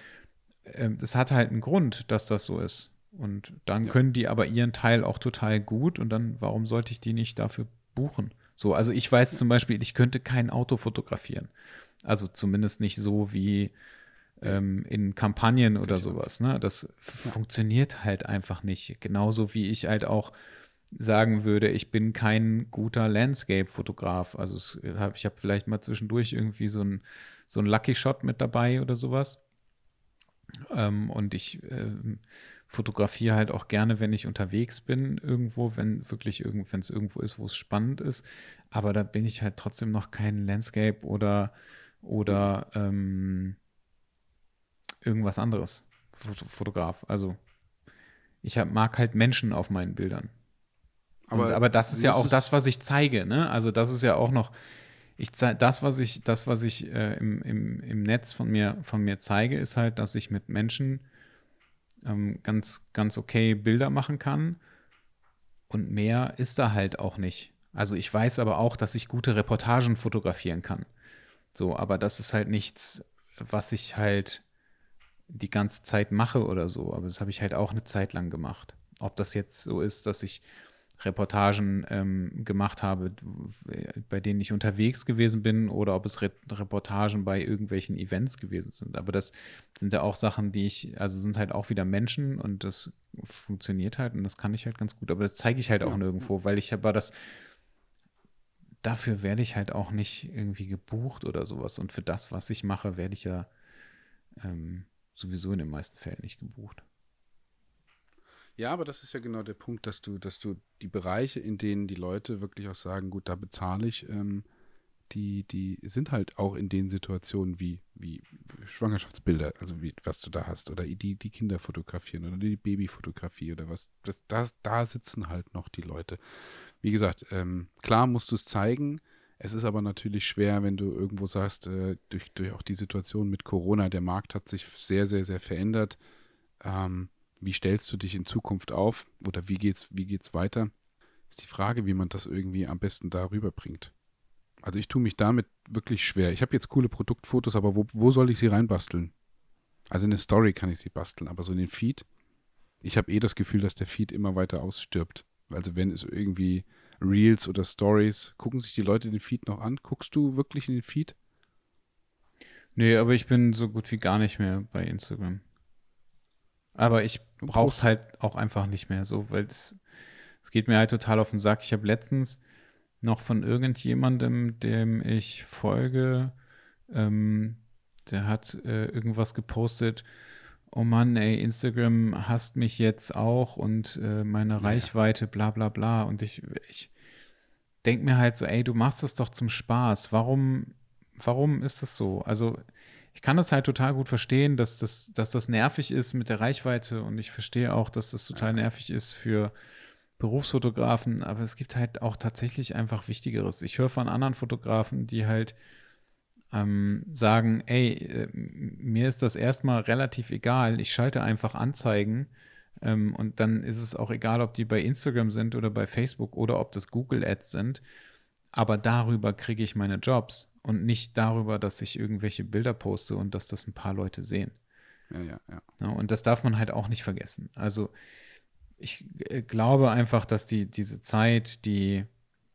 äh, das hat halt einen Grund, dass das so ist. Und dann ja. können die aber ihren Teil auch total gut und dann, warum sollte ich die nicht dafür buchen? So, also ich weiß zum Beispiel, ich könnte kein Auto fotografieren. Also zumindest nicht so wie ähm, in Kampagnen oder sowas. Ne? Das funktioniert halt einfach nicht. Genauso wie ich halt auch sagen würde, ich bin kein guter Landscape-Fotograf. Also es, ich habe vielleicht mal zwischendurch irgendwie so ein, so ein Lucky Shot mit dabei oder sowas. Ähm, und ich äh, fotografiere halt auch gerne, wenn ich unterwegs bin, irgendwo, wenn wirklich irgend, wenn es irgendwo ist, wo es spannend ist. Aber da bin ich halt trotzdem noch kein Landscape oder, oder ähm, irgendwas anderes Fotograf. Also ich hab, mag halt Menschen auf meinen Bildern. Aber, und, aber das ist ja auch das, was ich zeige, ne? Also das ist ja auch noch, ich das, was ich, das, was ich äh, im, im, im Netz von mir, von mir zeige, ist halt, dass ich mit Menschen ähm, ganz, ganz okay Bilder machen kann. Und mehr ist da halt auch nicht. Also ich weiß aber auch, dass ich gute Reportagen fotografieren kann. So, aber das ist halt nichts, was ich halt die ganze Zeit mache oder so. Aber das habe ich halt auch eine Zeit lang gemacht. Ob das jetzt so ist, dass ich Reportagen ähm, gemacht habe, bei denen ich unterwegs gewesen bin oder ob es Re Reportagen bei irgendwelchen Events gewesen sind. Aber das sind ja auch Sachen, die ich, also sind halt auch wieder Menschen und das funktioniert halt und das kann ich halt ganz gut. Aber das zeige ich halt ja. auch nirgendwo, weil ich aber das, dafür werde ich halt auch nicht irgendwie gebucht oder sowas. Und für das, was ich mache, werde ich ja ähm, sowieso in den meisten Fällen nicht gebucht. Ja, aber das ist ja genau der Punkt, dass du, dass du die Bereiche, in denen die Leute wirklich auch sagen, gut, da bezahle ich, ähm, die, die sind halt auch in den Situationen wie, wie Schwangerschaftsbilder, also wie, was du da hast, oder die, die Kinder fotografieren oder die Babyfotografie oder was. Das, das, da sitzen halt noch die Leute. Wie gesagt, ähm, klar musst du es zeigen. Es ist aber natürlich schwer, wenn du irgendwo sagst, äh, durch, durch auch die Situation mit Corona, der Markt hat sich sehr, sehr, sehr verändert. Ähm, wie stellst du dich in Zukunft auf oder wie geht's, wie geht's weiter? Ist die Frage, wie man das irgendwie am besten darüber bringt. Also ich tue mich damit wirklich schwer. Ich habe jetzt coole Produktfotos, aber wo, wo soll ich sie reinbasteln? Also in eine Story kann ich sie basteln, aber so in den Feed, ich habe eh das Gefühl, dass der Feed immer weiter ausstirbt. Also wenn es irgendwie Reels oder Stories, gucken sich die Leute den Feed noch an? Guckst du wirklich in den Feed? Nee, aber ich bin so gut wie gar nicht mehr bei Instagram. Aber ich brauche es halt auch einfach nicht mehr so, weil es, es geht mir halt total auf den Sack. Ich habe letztens noch von irgendjemandem, dem ich folge, ähm, der hat äh, irgendwas gepostet. Oh Mann, ey, Instagram hasst mich jetzt auch und äh, meine ja. Reichweite, bla bla bla. Und ich, ich denke mir halt so, ey, du machst das doch zum Spaß. Warum, warum ist das so? Also ich kann das halt total gut verstehen, dass das, dass das nervig ist mit der Reichweite. Und ich verstehe auch, dass das total nervig ist für Berufsfotografen, aber es gibt halt auch tatsächlich einfach Wichtigeres. Ich höre von anderen Fotografen, die halt ähm, sagen, ey, äh, mir ist das erstmal relativ egal, ich schalte einfach Anzeigen. Ähm, und dann ist es auch egal, ob die bei Instagram sind oder bei Facebook oder ob das Google Ads sind, aber darüber kriege ich meine Jobs und nicht darüber, dass ich irgendwelche Bilder poste und dass das ein paar Leute sehen. Ja, ja, ja. ja und das darf man halt auch nicht vergessen. Also ich äh, glaube einfach, dass die, diese Zeit, die,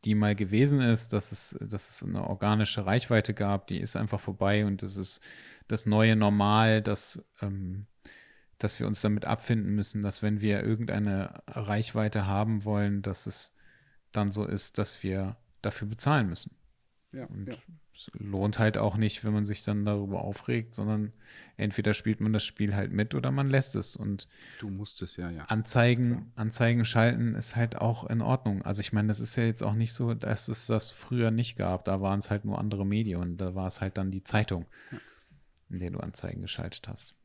die mal gewesen ist, dass es, dass es eine organische Reichweite gab, die ist einfach vorbei und das ist das neue Normal, dass, ähm, dass wir uns damit abfinden müssen, dass wenn wir irgendeine Reichweite haben wollen, dass es dann so ist, dass wir dafür bezahlen müssen. Ja, Und ja. es lohnt halt auch nicht, wenn man sich dann darüber aufregt, sondern entweder spielt man das Spiel halt mit oder man lässt es. Und Du musst es ja, ja. Anzeigen, Anzeigen schalten ist halt auch in Ordnung. Also ich meine, das ist ja jetzt auch nicht so, dass es das früher nicht gab. Da waren es halt nur andere Medien und da war es halt dann die Zeitung, in der du Anzeigen geschaltet hast.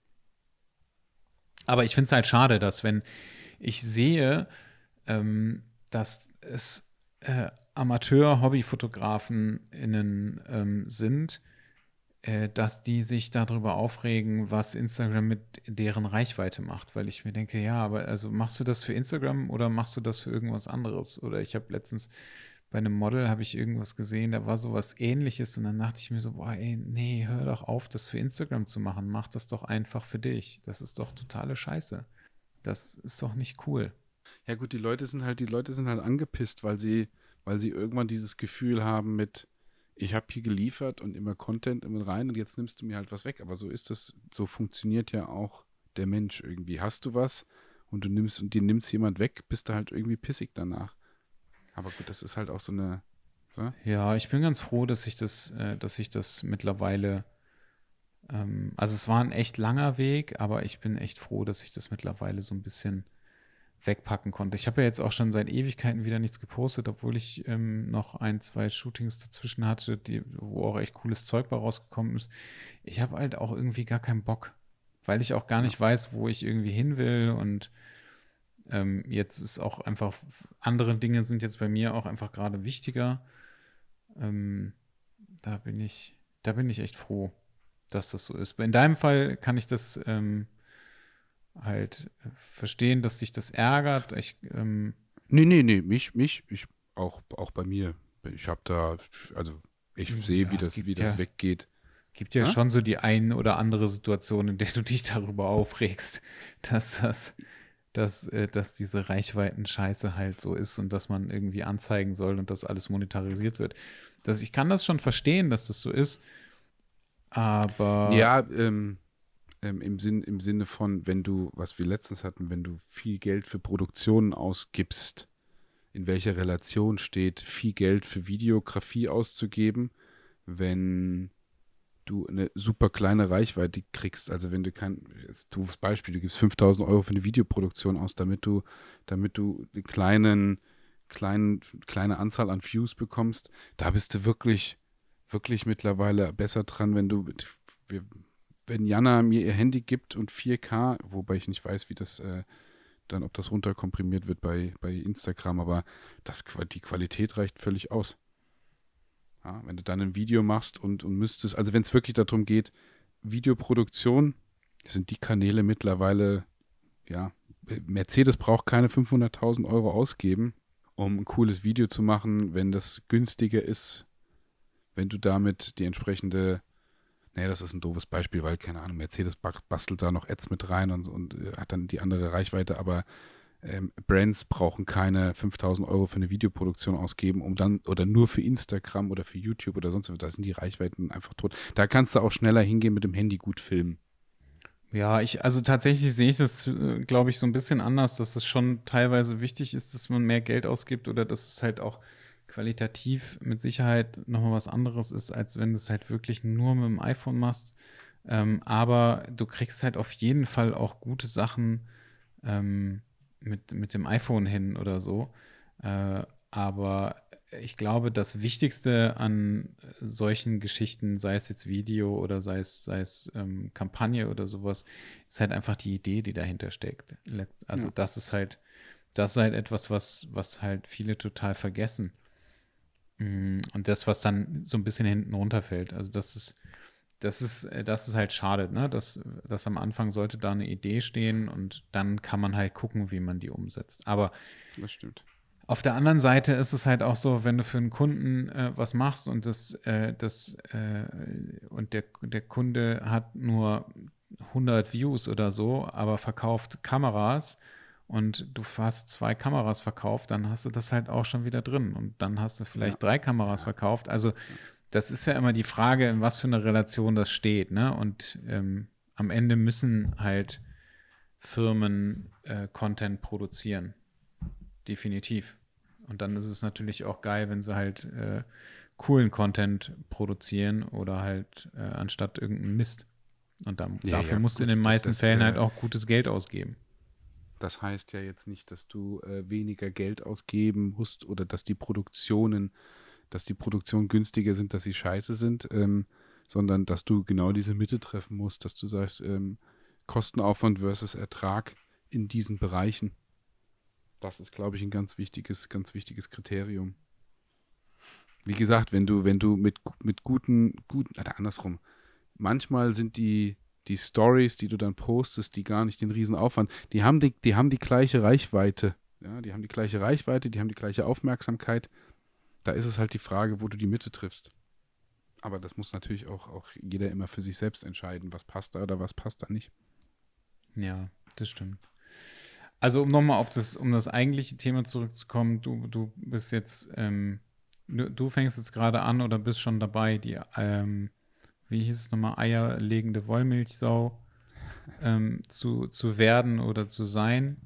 Aber ich finde es halt schade, dass wenn ich sehe, ähm, dass es äh, Amateur-Hobbyfotografen*innen ähm, sind, äh, dass die sich darüber aufregen, was Instagram mit deren Reichweite macht. Weil ich mir denke, ja, aber also machst du das für Instagram oder machst du das für irgendwas anderes? Oder ich habe letztens bei einem Model habe ich irgendwas gesehen, da war sowas ähnliches und dann dachte ich mir so, boah, ey, nee, hör doch auf, das für Instagram zu machen. Mach das doch einfach für dich. Das ist doch totale Scheiße. Das ist doch nicht cool. Ja gut, die Leute sind halt, die Leute sind halt angepisst, weil sie, weil sie irgendwann dieses Gefühl haben mit, ich habe hier geliefert und immer Content immer rein und jetzt nimmst du mir halt was weg. Aber so ist das, so funktioniert ja auch der Mensch irgendwie. Hast du was und du nimmst und dir nimmst jemand weg, bist du halt irgendwie pissig danach. Aber gut, das ist halt auch so eine. So? Ja, ich bin ganz froh, dass ich das, äh, dass ich das mittlerweile, ähm, also es war ein echt langer Weg, aber ich bin echt froh, dass ich das mittlerweile so ein bisschen wegpacken konnte. Ich habe ja jetzt auch schon seit Ewigkeiten wieder nichts gepostet, obwohl ich ähm, noch ein, zwei Shootings dazwischen hatte, die, wo auch echt cooles Zeug bei rausgekommen ist. Ich habe halt auch irgendwie gar keinen Bock, weil ich auch gar nicht weiß, wo ich irgendwie hin will und ähm, jetzt ist auch einfach, andere Dinge sind jetzt bei mir auch einfach gerade wichtiger. Ähm, da bin ich, da bin ich echt froh, dass das so ist. In deinem Fall kann ich das ähm, halt verstehen, dass dich das ärgert. Ich, ähm, Nee, nee, nee, mich, mich, ich, auch, auch bei mir. Ich habe da, also ich sehe, Ja, wie das, wie das ja- weggeht. gibt ja Ja? schon so die ein oder andere Situation, in der du dich darüber aufregst, dass das, dass, äh, dass diese Reichweiten-Scheiße halt so ist und dass man irgendwie anzeigen soll und dass alles monetarisiert wird. Das, ich kann das schon verstehen, dass das so ist, aber Ja, ähm, ähm, im, Sinn, im Sinne von, wenn du, was wir letztens hatten, wenn du viel Geld für Produktionen ausgibst, in welcher Relation steht, viel Geld für Videografie auszugeben, wenn du eine super kleine Reichweite kriegst. Also wenn du kein, doofes Beispiel, du gibst 5000 Euro für eine Videoproduktion aus, damit du, damit du eine kleinen, kleinen, kleine Anzahl an Views bekommst, da bist du wirklich, wirklich mittlerweile besser dran, wenn du, wir, wenn Jana mir ihr Handy gibt und 4K, wobei ich nicht weiß, wie das äh, dann, ob das runterkomprimiert wird bei, bei Instagram, aber das, die Qualität reicht völlig aus. Ja, wenn du dann ein Video machst und, und müsstest, also wenn es wirklich darum geht, Videoproduktion, sind die Kanäle mittlerweile, ja, Mercedes braucht keine 500.000 Euro ausgeben, um ein cooles Video zu machen, wenn das günstiger ist, wenn du damit die entsprechende, naja, das ist ein doofes Beispiel, weil, keine Ahnung, Mercedes bastelt da noch Ads mit rein und, und äh, hat dann die andere Reichweite, aber ähm, Brands brauchen keine 5000 Euro für eine Videoproduktion ausgeben, um dann, oder nur für Instagram oder für YouTube oder sonst was, da sind die Reichweiten einfach tot. Da kannst du auch schneller hingehen mit dem Handy gut filmen. Ja, ich, also tatsächlich sehe ich das, äh, glaube ich, so ein bisschen anders, dass es schon teilweise wichtig ist, dass man mehr Geld ausgibt oder dass es halt auch qualitativ mit Sicherheit nochmal was anderes ist, als wenn du es halt wirklich nur mit dem iPhone machst. Ähm, aber du kriegst halt auf jeden Fall auch gute Sachen ähm, mit, mit dem iPhone hin oder so. Äh, aber ich glaube, das Wichtigste an solchen Geschichten, sei es jetzt Video oder sei es, sei es ähm, Kampagne oder sowas, ist halt einfach die Idee, die dahinter steckt. Also Ja. das ist halt, das ist halt etwas, was, was halt viele total vergessen. Mm, Und das, was dann so ein bisschen hinten runterfällt. Also das ist, das ist, äh, das ist halt schade, ne? Dass, dass am Anfang sollte da eine Idee stehen und dann kann man halt gucken, wie man die umsetzt. Aber Das stimmt. auf der anderen Seite ist es halt auch so, wenn du für einen Kunden äh, was machst und das, äh, das äh, und der, der Kunde hat nur 100 Views oder so, aber verkauft Kameras und du hast zwei Kameras verkauft, dann hast du das halt auch schon wieder drin und dann hast du vielleicht drei Kameras verkauft. Also das ist ja immer die Frage, in was für eine Relation das steht, ne? Und ähm, am Ende müssen halt Firmen äh, Content produzieren. Definitiv. Und dann ist es natürlich auch geil, wenn sie halt äh, coolen Content produzieren oder halt äh, anstatt irgendeinen Mist. Und dann, Ja, dafür ja, musst du in den meisten das, Fällen äh, halt auch gutes Geld ausgeben. Das heißt ja jetzt nicht, dass du äh, weniger Geld ausgeben musst oder dass die Produktionen, dass die Produktionen günstiger sind, dass sie scheiße sind, ähm, sondern dass du genau diese Mitte treffen musst, dass du sagst, ähm, Kostenaufwand versus Ertrag in diesen Bereichen. Das ist, glaube ich, ein ganz wichtiges, ganz wichtiges Kriterium. Wie gesagt, wenn du, wenn du mit, mit guten, guten, oder andersrum, manchmal sind die, die Stories, die du dann postest, die gar nicht den riesen Aufwand, die haben die, die haben die gleiche Reichweite. Ja, die haben die gleiche Reichweite, die haben die gleiche Aufmerksamkeit. Da ist es halt die Frage, wo du die Mitte triffst. Aber das muss natürlich auch, auch jeder immer für sich selbst entscheiden, was passt da oder was passt da nicht. Ja, das stimmt. Also um nochmal auf das, um das eigentliche Thema zurückzukommen, du, du bist jetzt, ähm, du, du fängst jetzt gerade an oder bist schon dabei, die, ähm, wie hieß es nochmal, eierlegende Wollmilchsau ähm, zu, zu werden oder zu sein.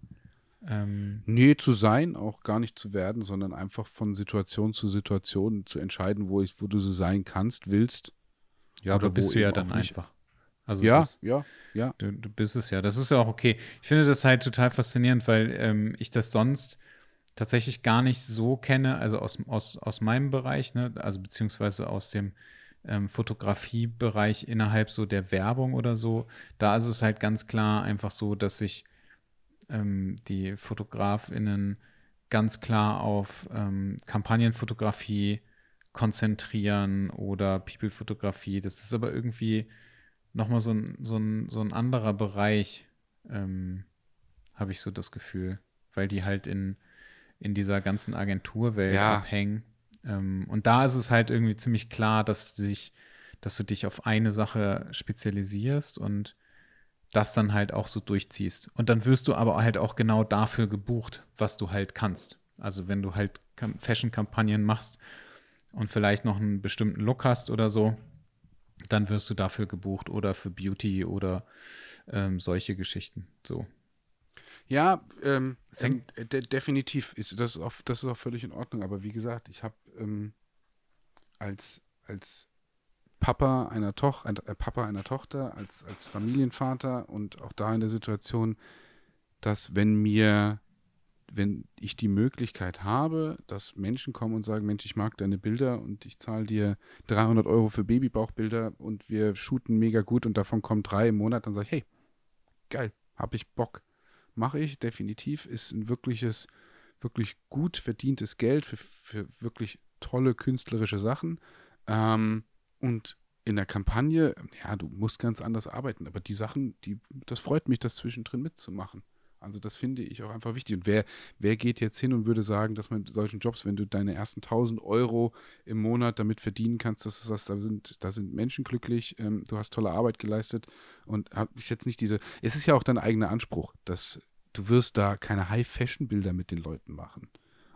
Ähm, Nee, zu sein, auch gar nicht zu werden, sondern einfach von Situation zu Situation zu entscheiden, wo, ich, wo du so sein kannst, willst. ja, Oder aber bist du ja dann einfach. Also ja, das, ja, ja. Du, du bist es ja. Das ist ja auch okay. Ich finde das halt total faszinierend, weil ähm, ich das sonst tatsächlich gar nicht so kenne, also aus, aus, aus meinem Bereich, ne? also beziehungsweise aus dem ähm, Fotografiebereich innerhalb so der Werbung oder so. Da ist es halt ganz klar einfach so, dass sich ähm, die FotografInnen ganz klar auf ähm, Kampagnenfotografie konzentrieren oder People-Fotografie. Das ist aber irgendwie nochmal so ein, so, ein, so ein anderer Bereich, ähm, habe ich so das Gefühl, weil die halt in, in dieser ganzen Agenturwelt Ja. abhängen. Ähm, und da ist es halt irgendwie ziemlich klar, dass du dich, dass du dich auf eine Sache spezialisierst und das dann halt auch so durchziehst. Und dann wirst du aber halt auch genau dafür gebucht, was du halt kannst. Also wenn du halt Kam- Fashion-Kampagnen machst und vielleicht noch einen bestimmten Look hast oder so, dann wirst du dafür gebucht oder für Beauty oder ähm, solche Geschichten. So. Ja, ähm, ähm, hängt- de definitiv ist das, ist auch, das ist auch völlig in Ordnung. Aber wie gesagt, ich habe ähm, als, als Papa einer Tochter, äh, Papa einer Tochter, als, als Familienvater und auch da in der Situation, dass wenn mir, wenn ich die Möglichkeit habe, dass Menschen kommen und sagen, Mensch, ich mag deine Bilder und ich zahle dir 300 Euro für Babybauchbilder und wir shooten mega gut und davon kommen drei im Monat, dann sage ich, hey, geil, hab ich Bock mache ich definitiv, ist ein wirkliches, wirklich gut verdientes Geld für, für wirklich tolle künstlerische Sachen. Ähm, und in der Kampagne, ja, du musst ganz anders arbeiten, aber die Sachen, die, das freut mich, das zwischendrin mitzumachen. Also das finde ich auch einfach wichtig. Und wer, wer geht jetzt hin und würde sagen, dass man solchen Jobs, wenn du deine ersten 1000 Euro im Monat damit verdienen kannst, dass du da sind, da sind Menschen glücklich, ähm, du hast tolle Arbeit geleistet und ich jetzt nicht diese, es ist ja auch dein eigener Anspruch, dass du wirst da keine High-Fashion-Bilder mit den Leuten machen,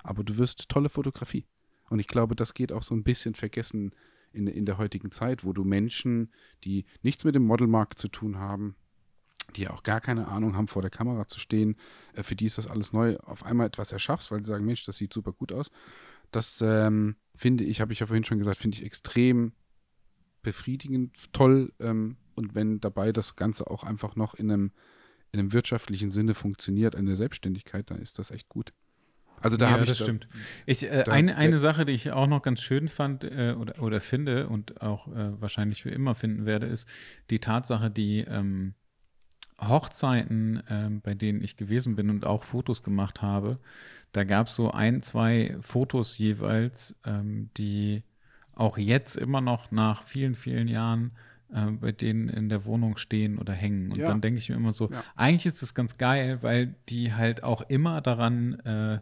aber du wirst tolle Fotografie. Und ich glaube, das geht auch so ein bisschen vergessen in, in der heutigen Zeit, wo du Menschen, die nichts mit dem Modelmarkt zu tun haben, die auch gar keine Ahnung haben, vor der Kamera zu stehen, äh, für die ist das alles neu, auf einmal etwas erschaffst, weil sie sagen, Mensch, das sieht super gut aus. Das ähm, finde ich, habe ich ja vorhin schon gesagt, finde ich extrem befriedigend, toll. Ähm, und wenn dabei das Ganze auch einfach noch in einem, in einem wirtschaftlichen Sinne funktioniert, eine Selbstständigkeit, dann ist das echt gut. Also da ja, habe ich das da, stimmt. Ich, äh, da- eine, eine Sache, die ich auch noch ganz schön fand äh, oder, oder finde und auch äh, wahrscheinlich für immer finden werde, ist die Tatsache, die ähm, Hochzeiten, ähm, bei denen ich gewesen bin und auch Fotos gemacht habe, da gab es so ein, zwei Fotos jeweils, ähm, die auch jetzt immer noch nach vielen, vielen Jahren äh, bei denen in der Wohnung stehen oder hängen. Und Ja. dann denke ich mir immer so, Ja. eigentlich ist das ganz geil, weil die halt auch immer daran äh,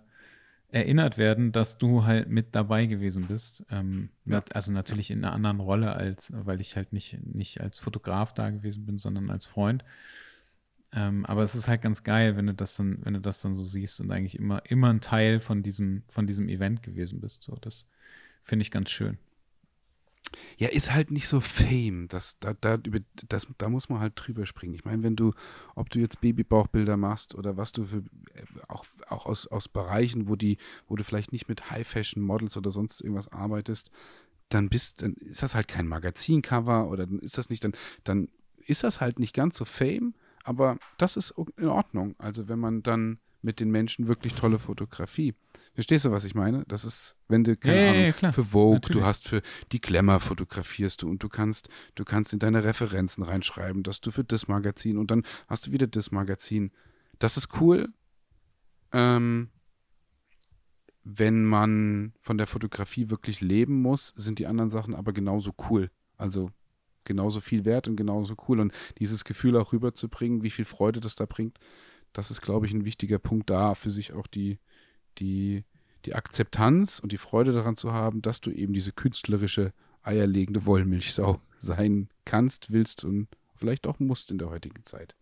erinnert werden, dass du halt mit dabei gewesen bist. Ähm, Ja. Also natürlich in einer anderen Rolle, als weil ich halt nicht, nicht als Fotograf da gewesen bin, sondern als Freund. Ähm, aber es ist halt ganz geil, wenn du das dann, wenn du das dann so siehst und eigentlich immer, immer ein Teil von diesem, von diesem Event gewesen bist. So, das finde ich ganz schön. Ja, ist halt nicht so Fame. Das, da, da, über, das, da muss man halt drüber springen. Ich meine, wenn du, ob du jetzt Babybauchbilder machst oder was du für, äh, auch, auch aus, aus Bereichen, wo die, wo du vielleicht nicht mit High-Fashion-Models oder sonst irgendwas arbeitest, dann bist, dann ist das halt kein Magazincover oder dann ist das nicht, dann, dann ist das halt nicht ganz so Fame, aber das ist in Ordnung. Also wenn man dann mit den Menschen wirklich tolle Fotografie. Verstehst du, was ich meine? Das ist, wenn du, keine Ja, ja, Ahnung, ja, klar. für Vogue, Natürlich. du hast für die Glamour fotografierst du und du kannst, du kannst in deine Referenzen reinschreiben, dass du für das Magazin und dann hast du wieder das Magazin. Das ist cool. Ähm, wenn man von der Fotografie wirklich leben muss, sind die anderen Sachen aber genauso cool. Also genauso viel wert und genauso cool. Und dieses Gefühl auch rüberzubringen, wie viel Freude das da bringt, das ist, glaube ich, ein wichtiger Punkt da, für sich auch die, die, die Akzeptanz und die Freude daran zu haben, dass du eben diese künstlerische, eierlegende Wollmilchsau sein kannst, willst und vielleicht auch musst in der heutigen Zeit.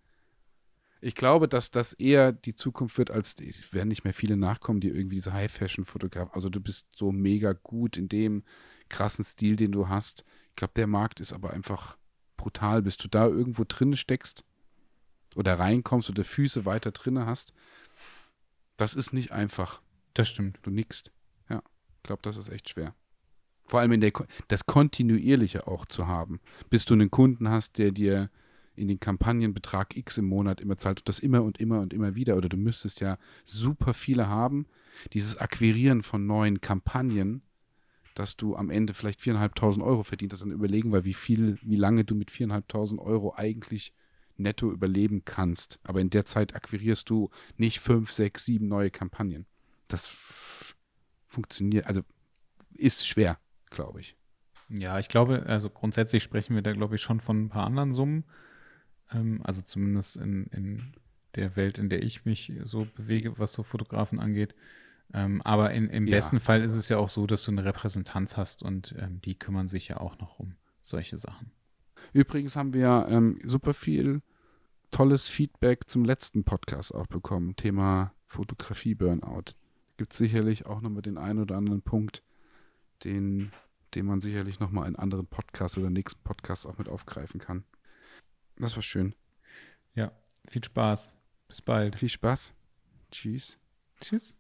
Ich glaube, dass das eher die Zukunft wird, als es werden nicht mehr viele nachkommen, die irgendwie diese High-Fashion-Fotograf. Also du bist so mega gut in dem krassen Stil, den du hast. Ich glaube, der Markt ist aber einfach brutal. Bis du da irgendwo drin steckst oder reinkommst oder Füße weiter drinne hast, das ist nicht einfach. Das stimmt. Du nickst. Ja, ich glaube, das ist echt schwer. Vor allem in der, Ko- das Kontinuierliche auch zu haben. Bis du einen Kunden hast, der dir in den Kampagnen Betrag X im Monat immer zahlt und das immer und immer und immer wieder. Oder du müsstest ja super viele haben. Dieses Akquirieren von neuen Kampagnen, dass du am Ende vielleicht 4.500 Euro verdient hast, dann überlegen wir, wie viel, wie lange du mit 4.500 Euro eigentlich netto überleben kannst. Aber in der Zeit akquirierst du nicht fünf, sechs, sieben neue Kampagnen. Das funktioniert, also ist schwer, glaube ich. Ja, ich glaube, also grundsätzlich sprechen wir da, glaube ich, schon von ein paar anderen Summen. Ähm, also zumindest in, in der Welt, in der ich mich so bewege, was so Fotografen angeht. Ähm, aber in, im Ja. besten Fall ist es ja auch so, dass du eine Repräsentanz hast und ähm, die kümmern sich ja auch noch um solche Sachen. Übrigens haben wir ähm, super viel tolles Feedback zum letzten Podcast auch bekommen. Thema Fotografie Burnout. Gibt sicherlich auch nochmal den einen oder anderen Punkt, den, den man sicherlich nochmal in anderen Podcasts oder nächsten Podcasts auch mit aufgreifen kann. Das war schön. Ja, viel Spaß. Bis bald. Viel Spaß. Tschüss. Tschüss.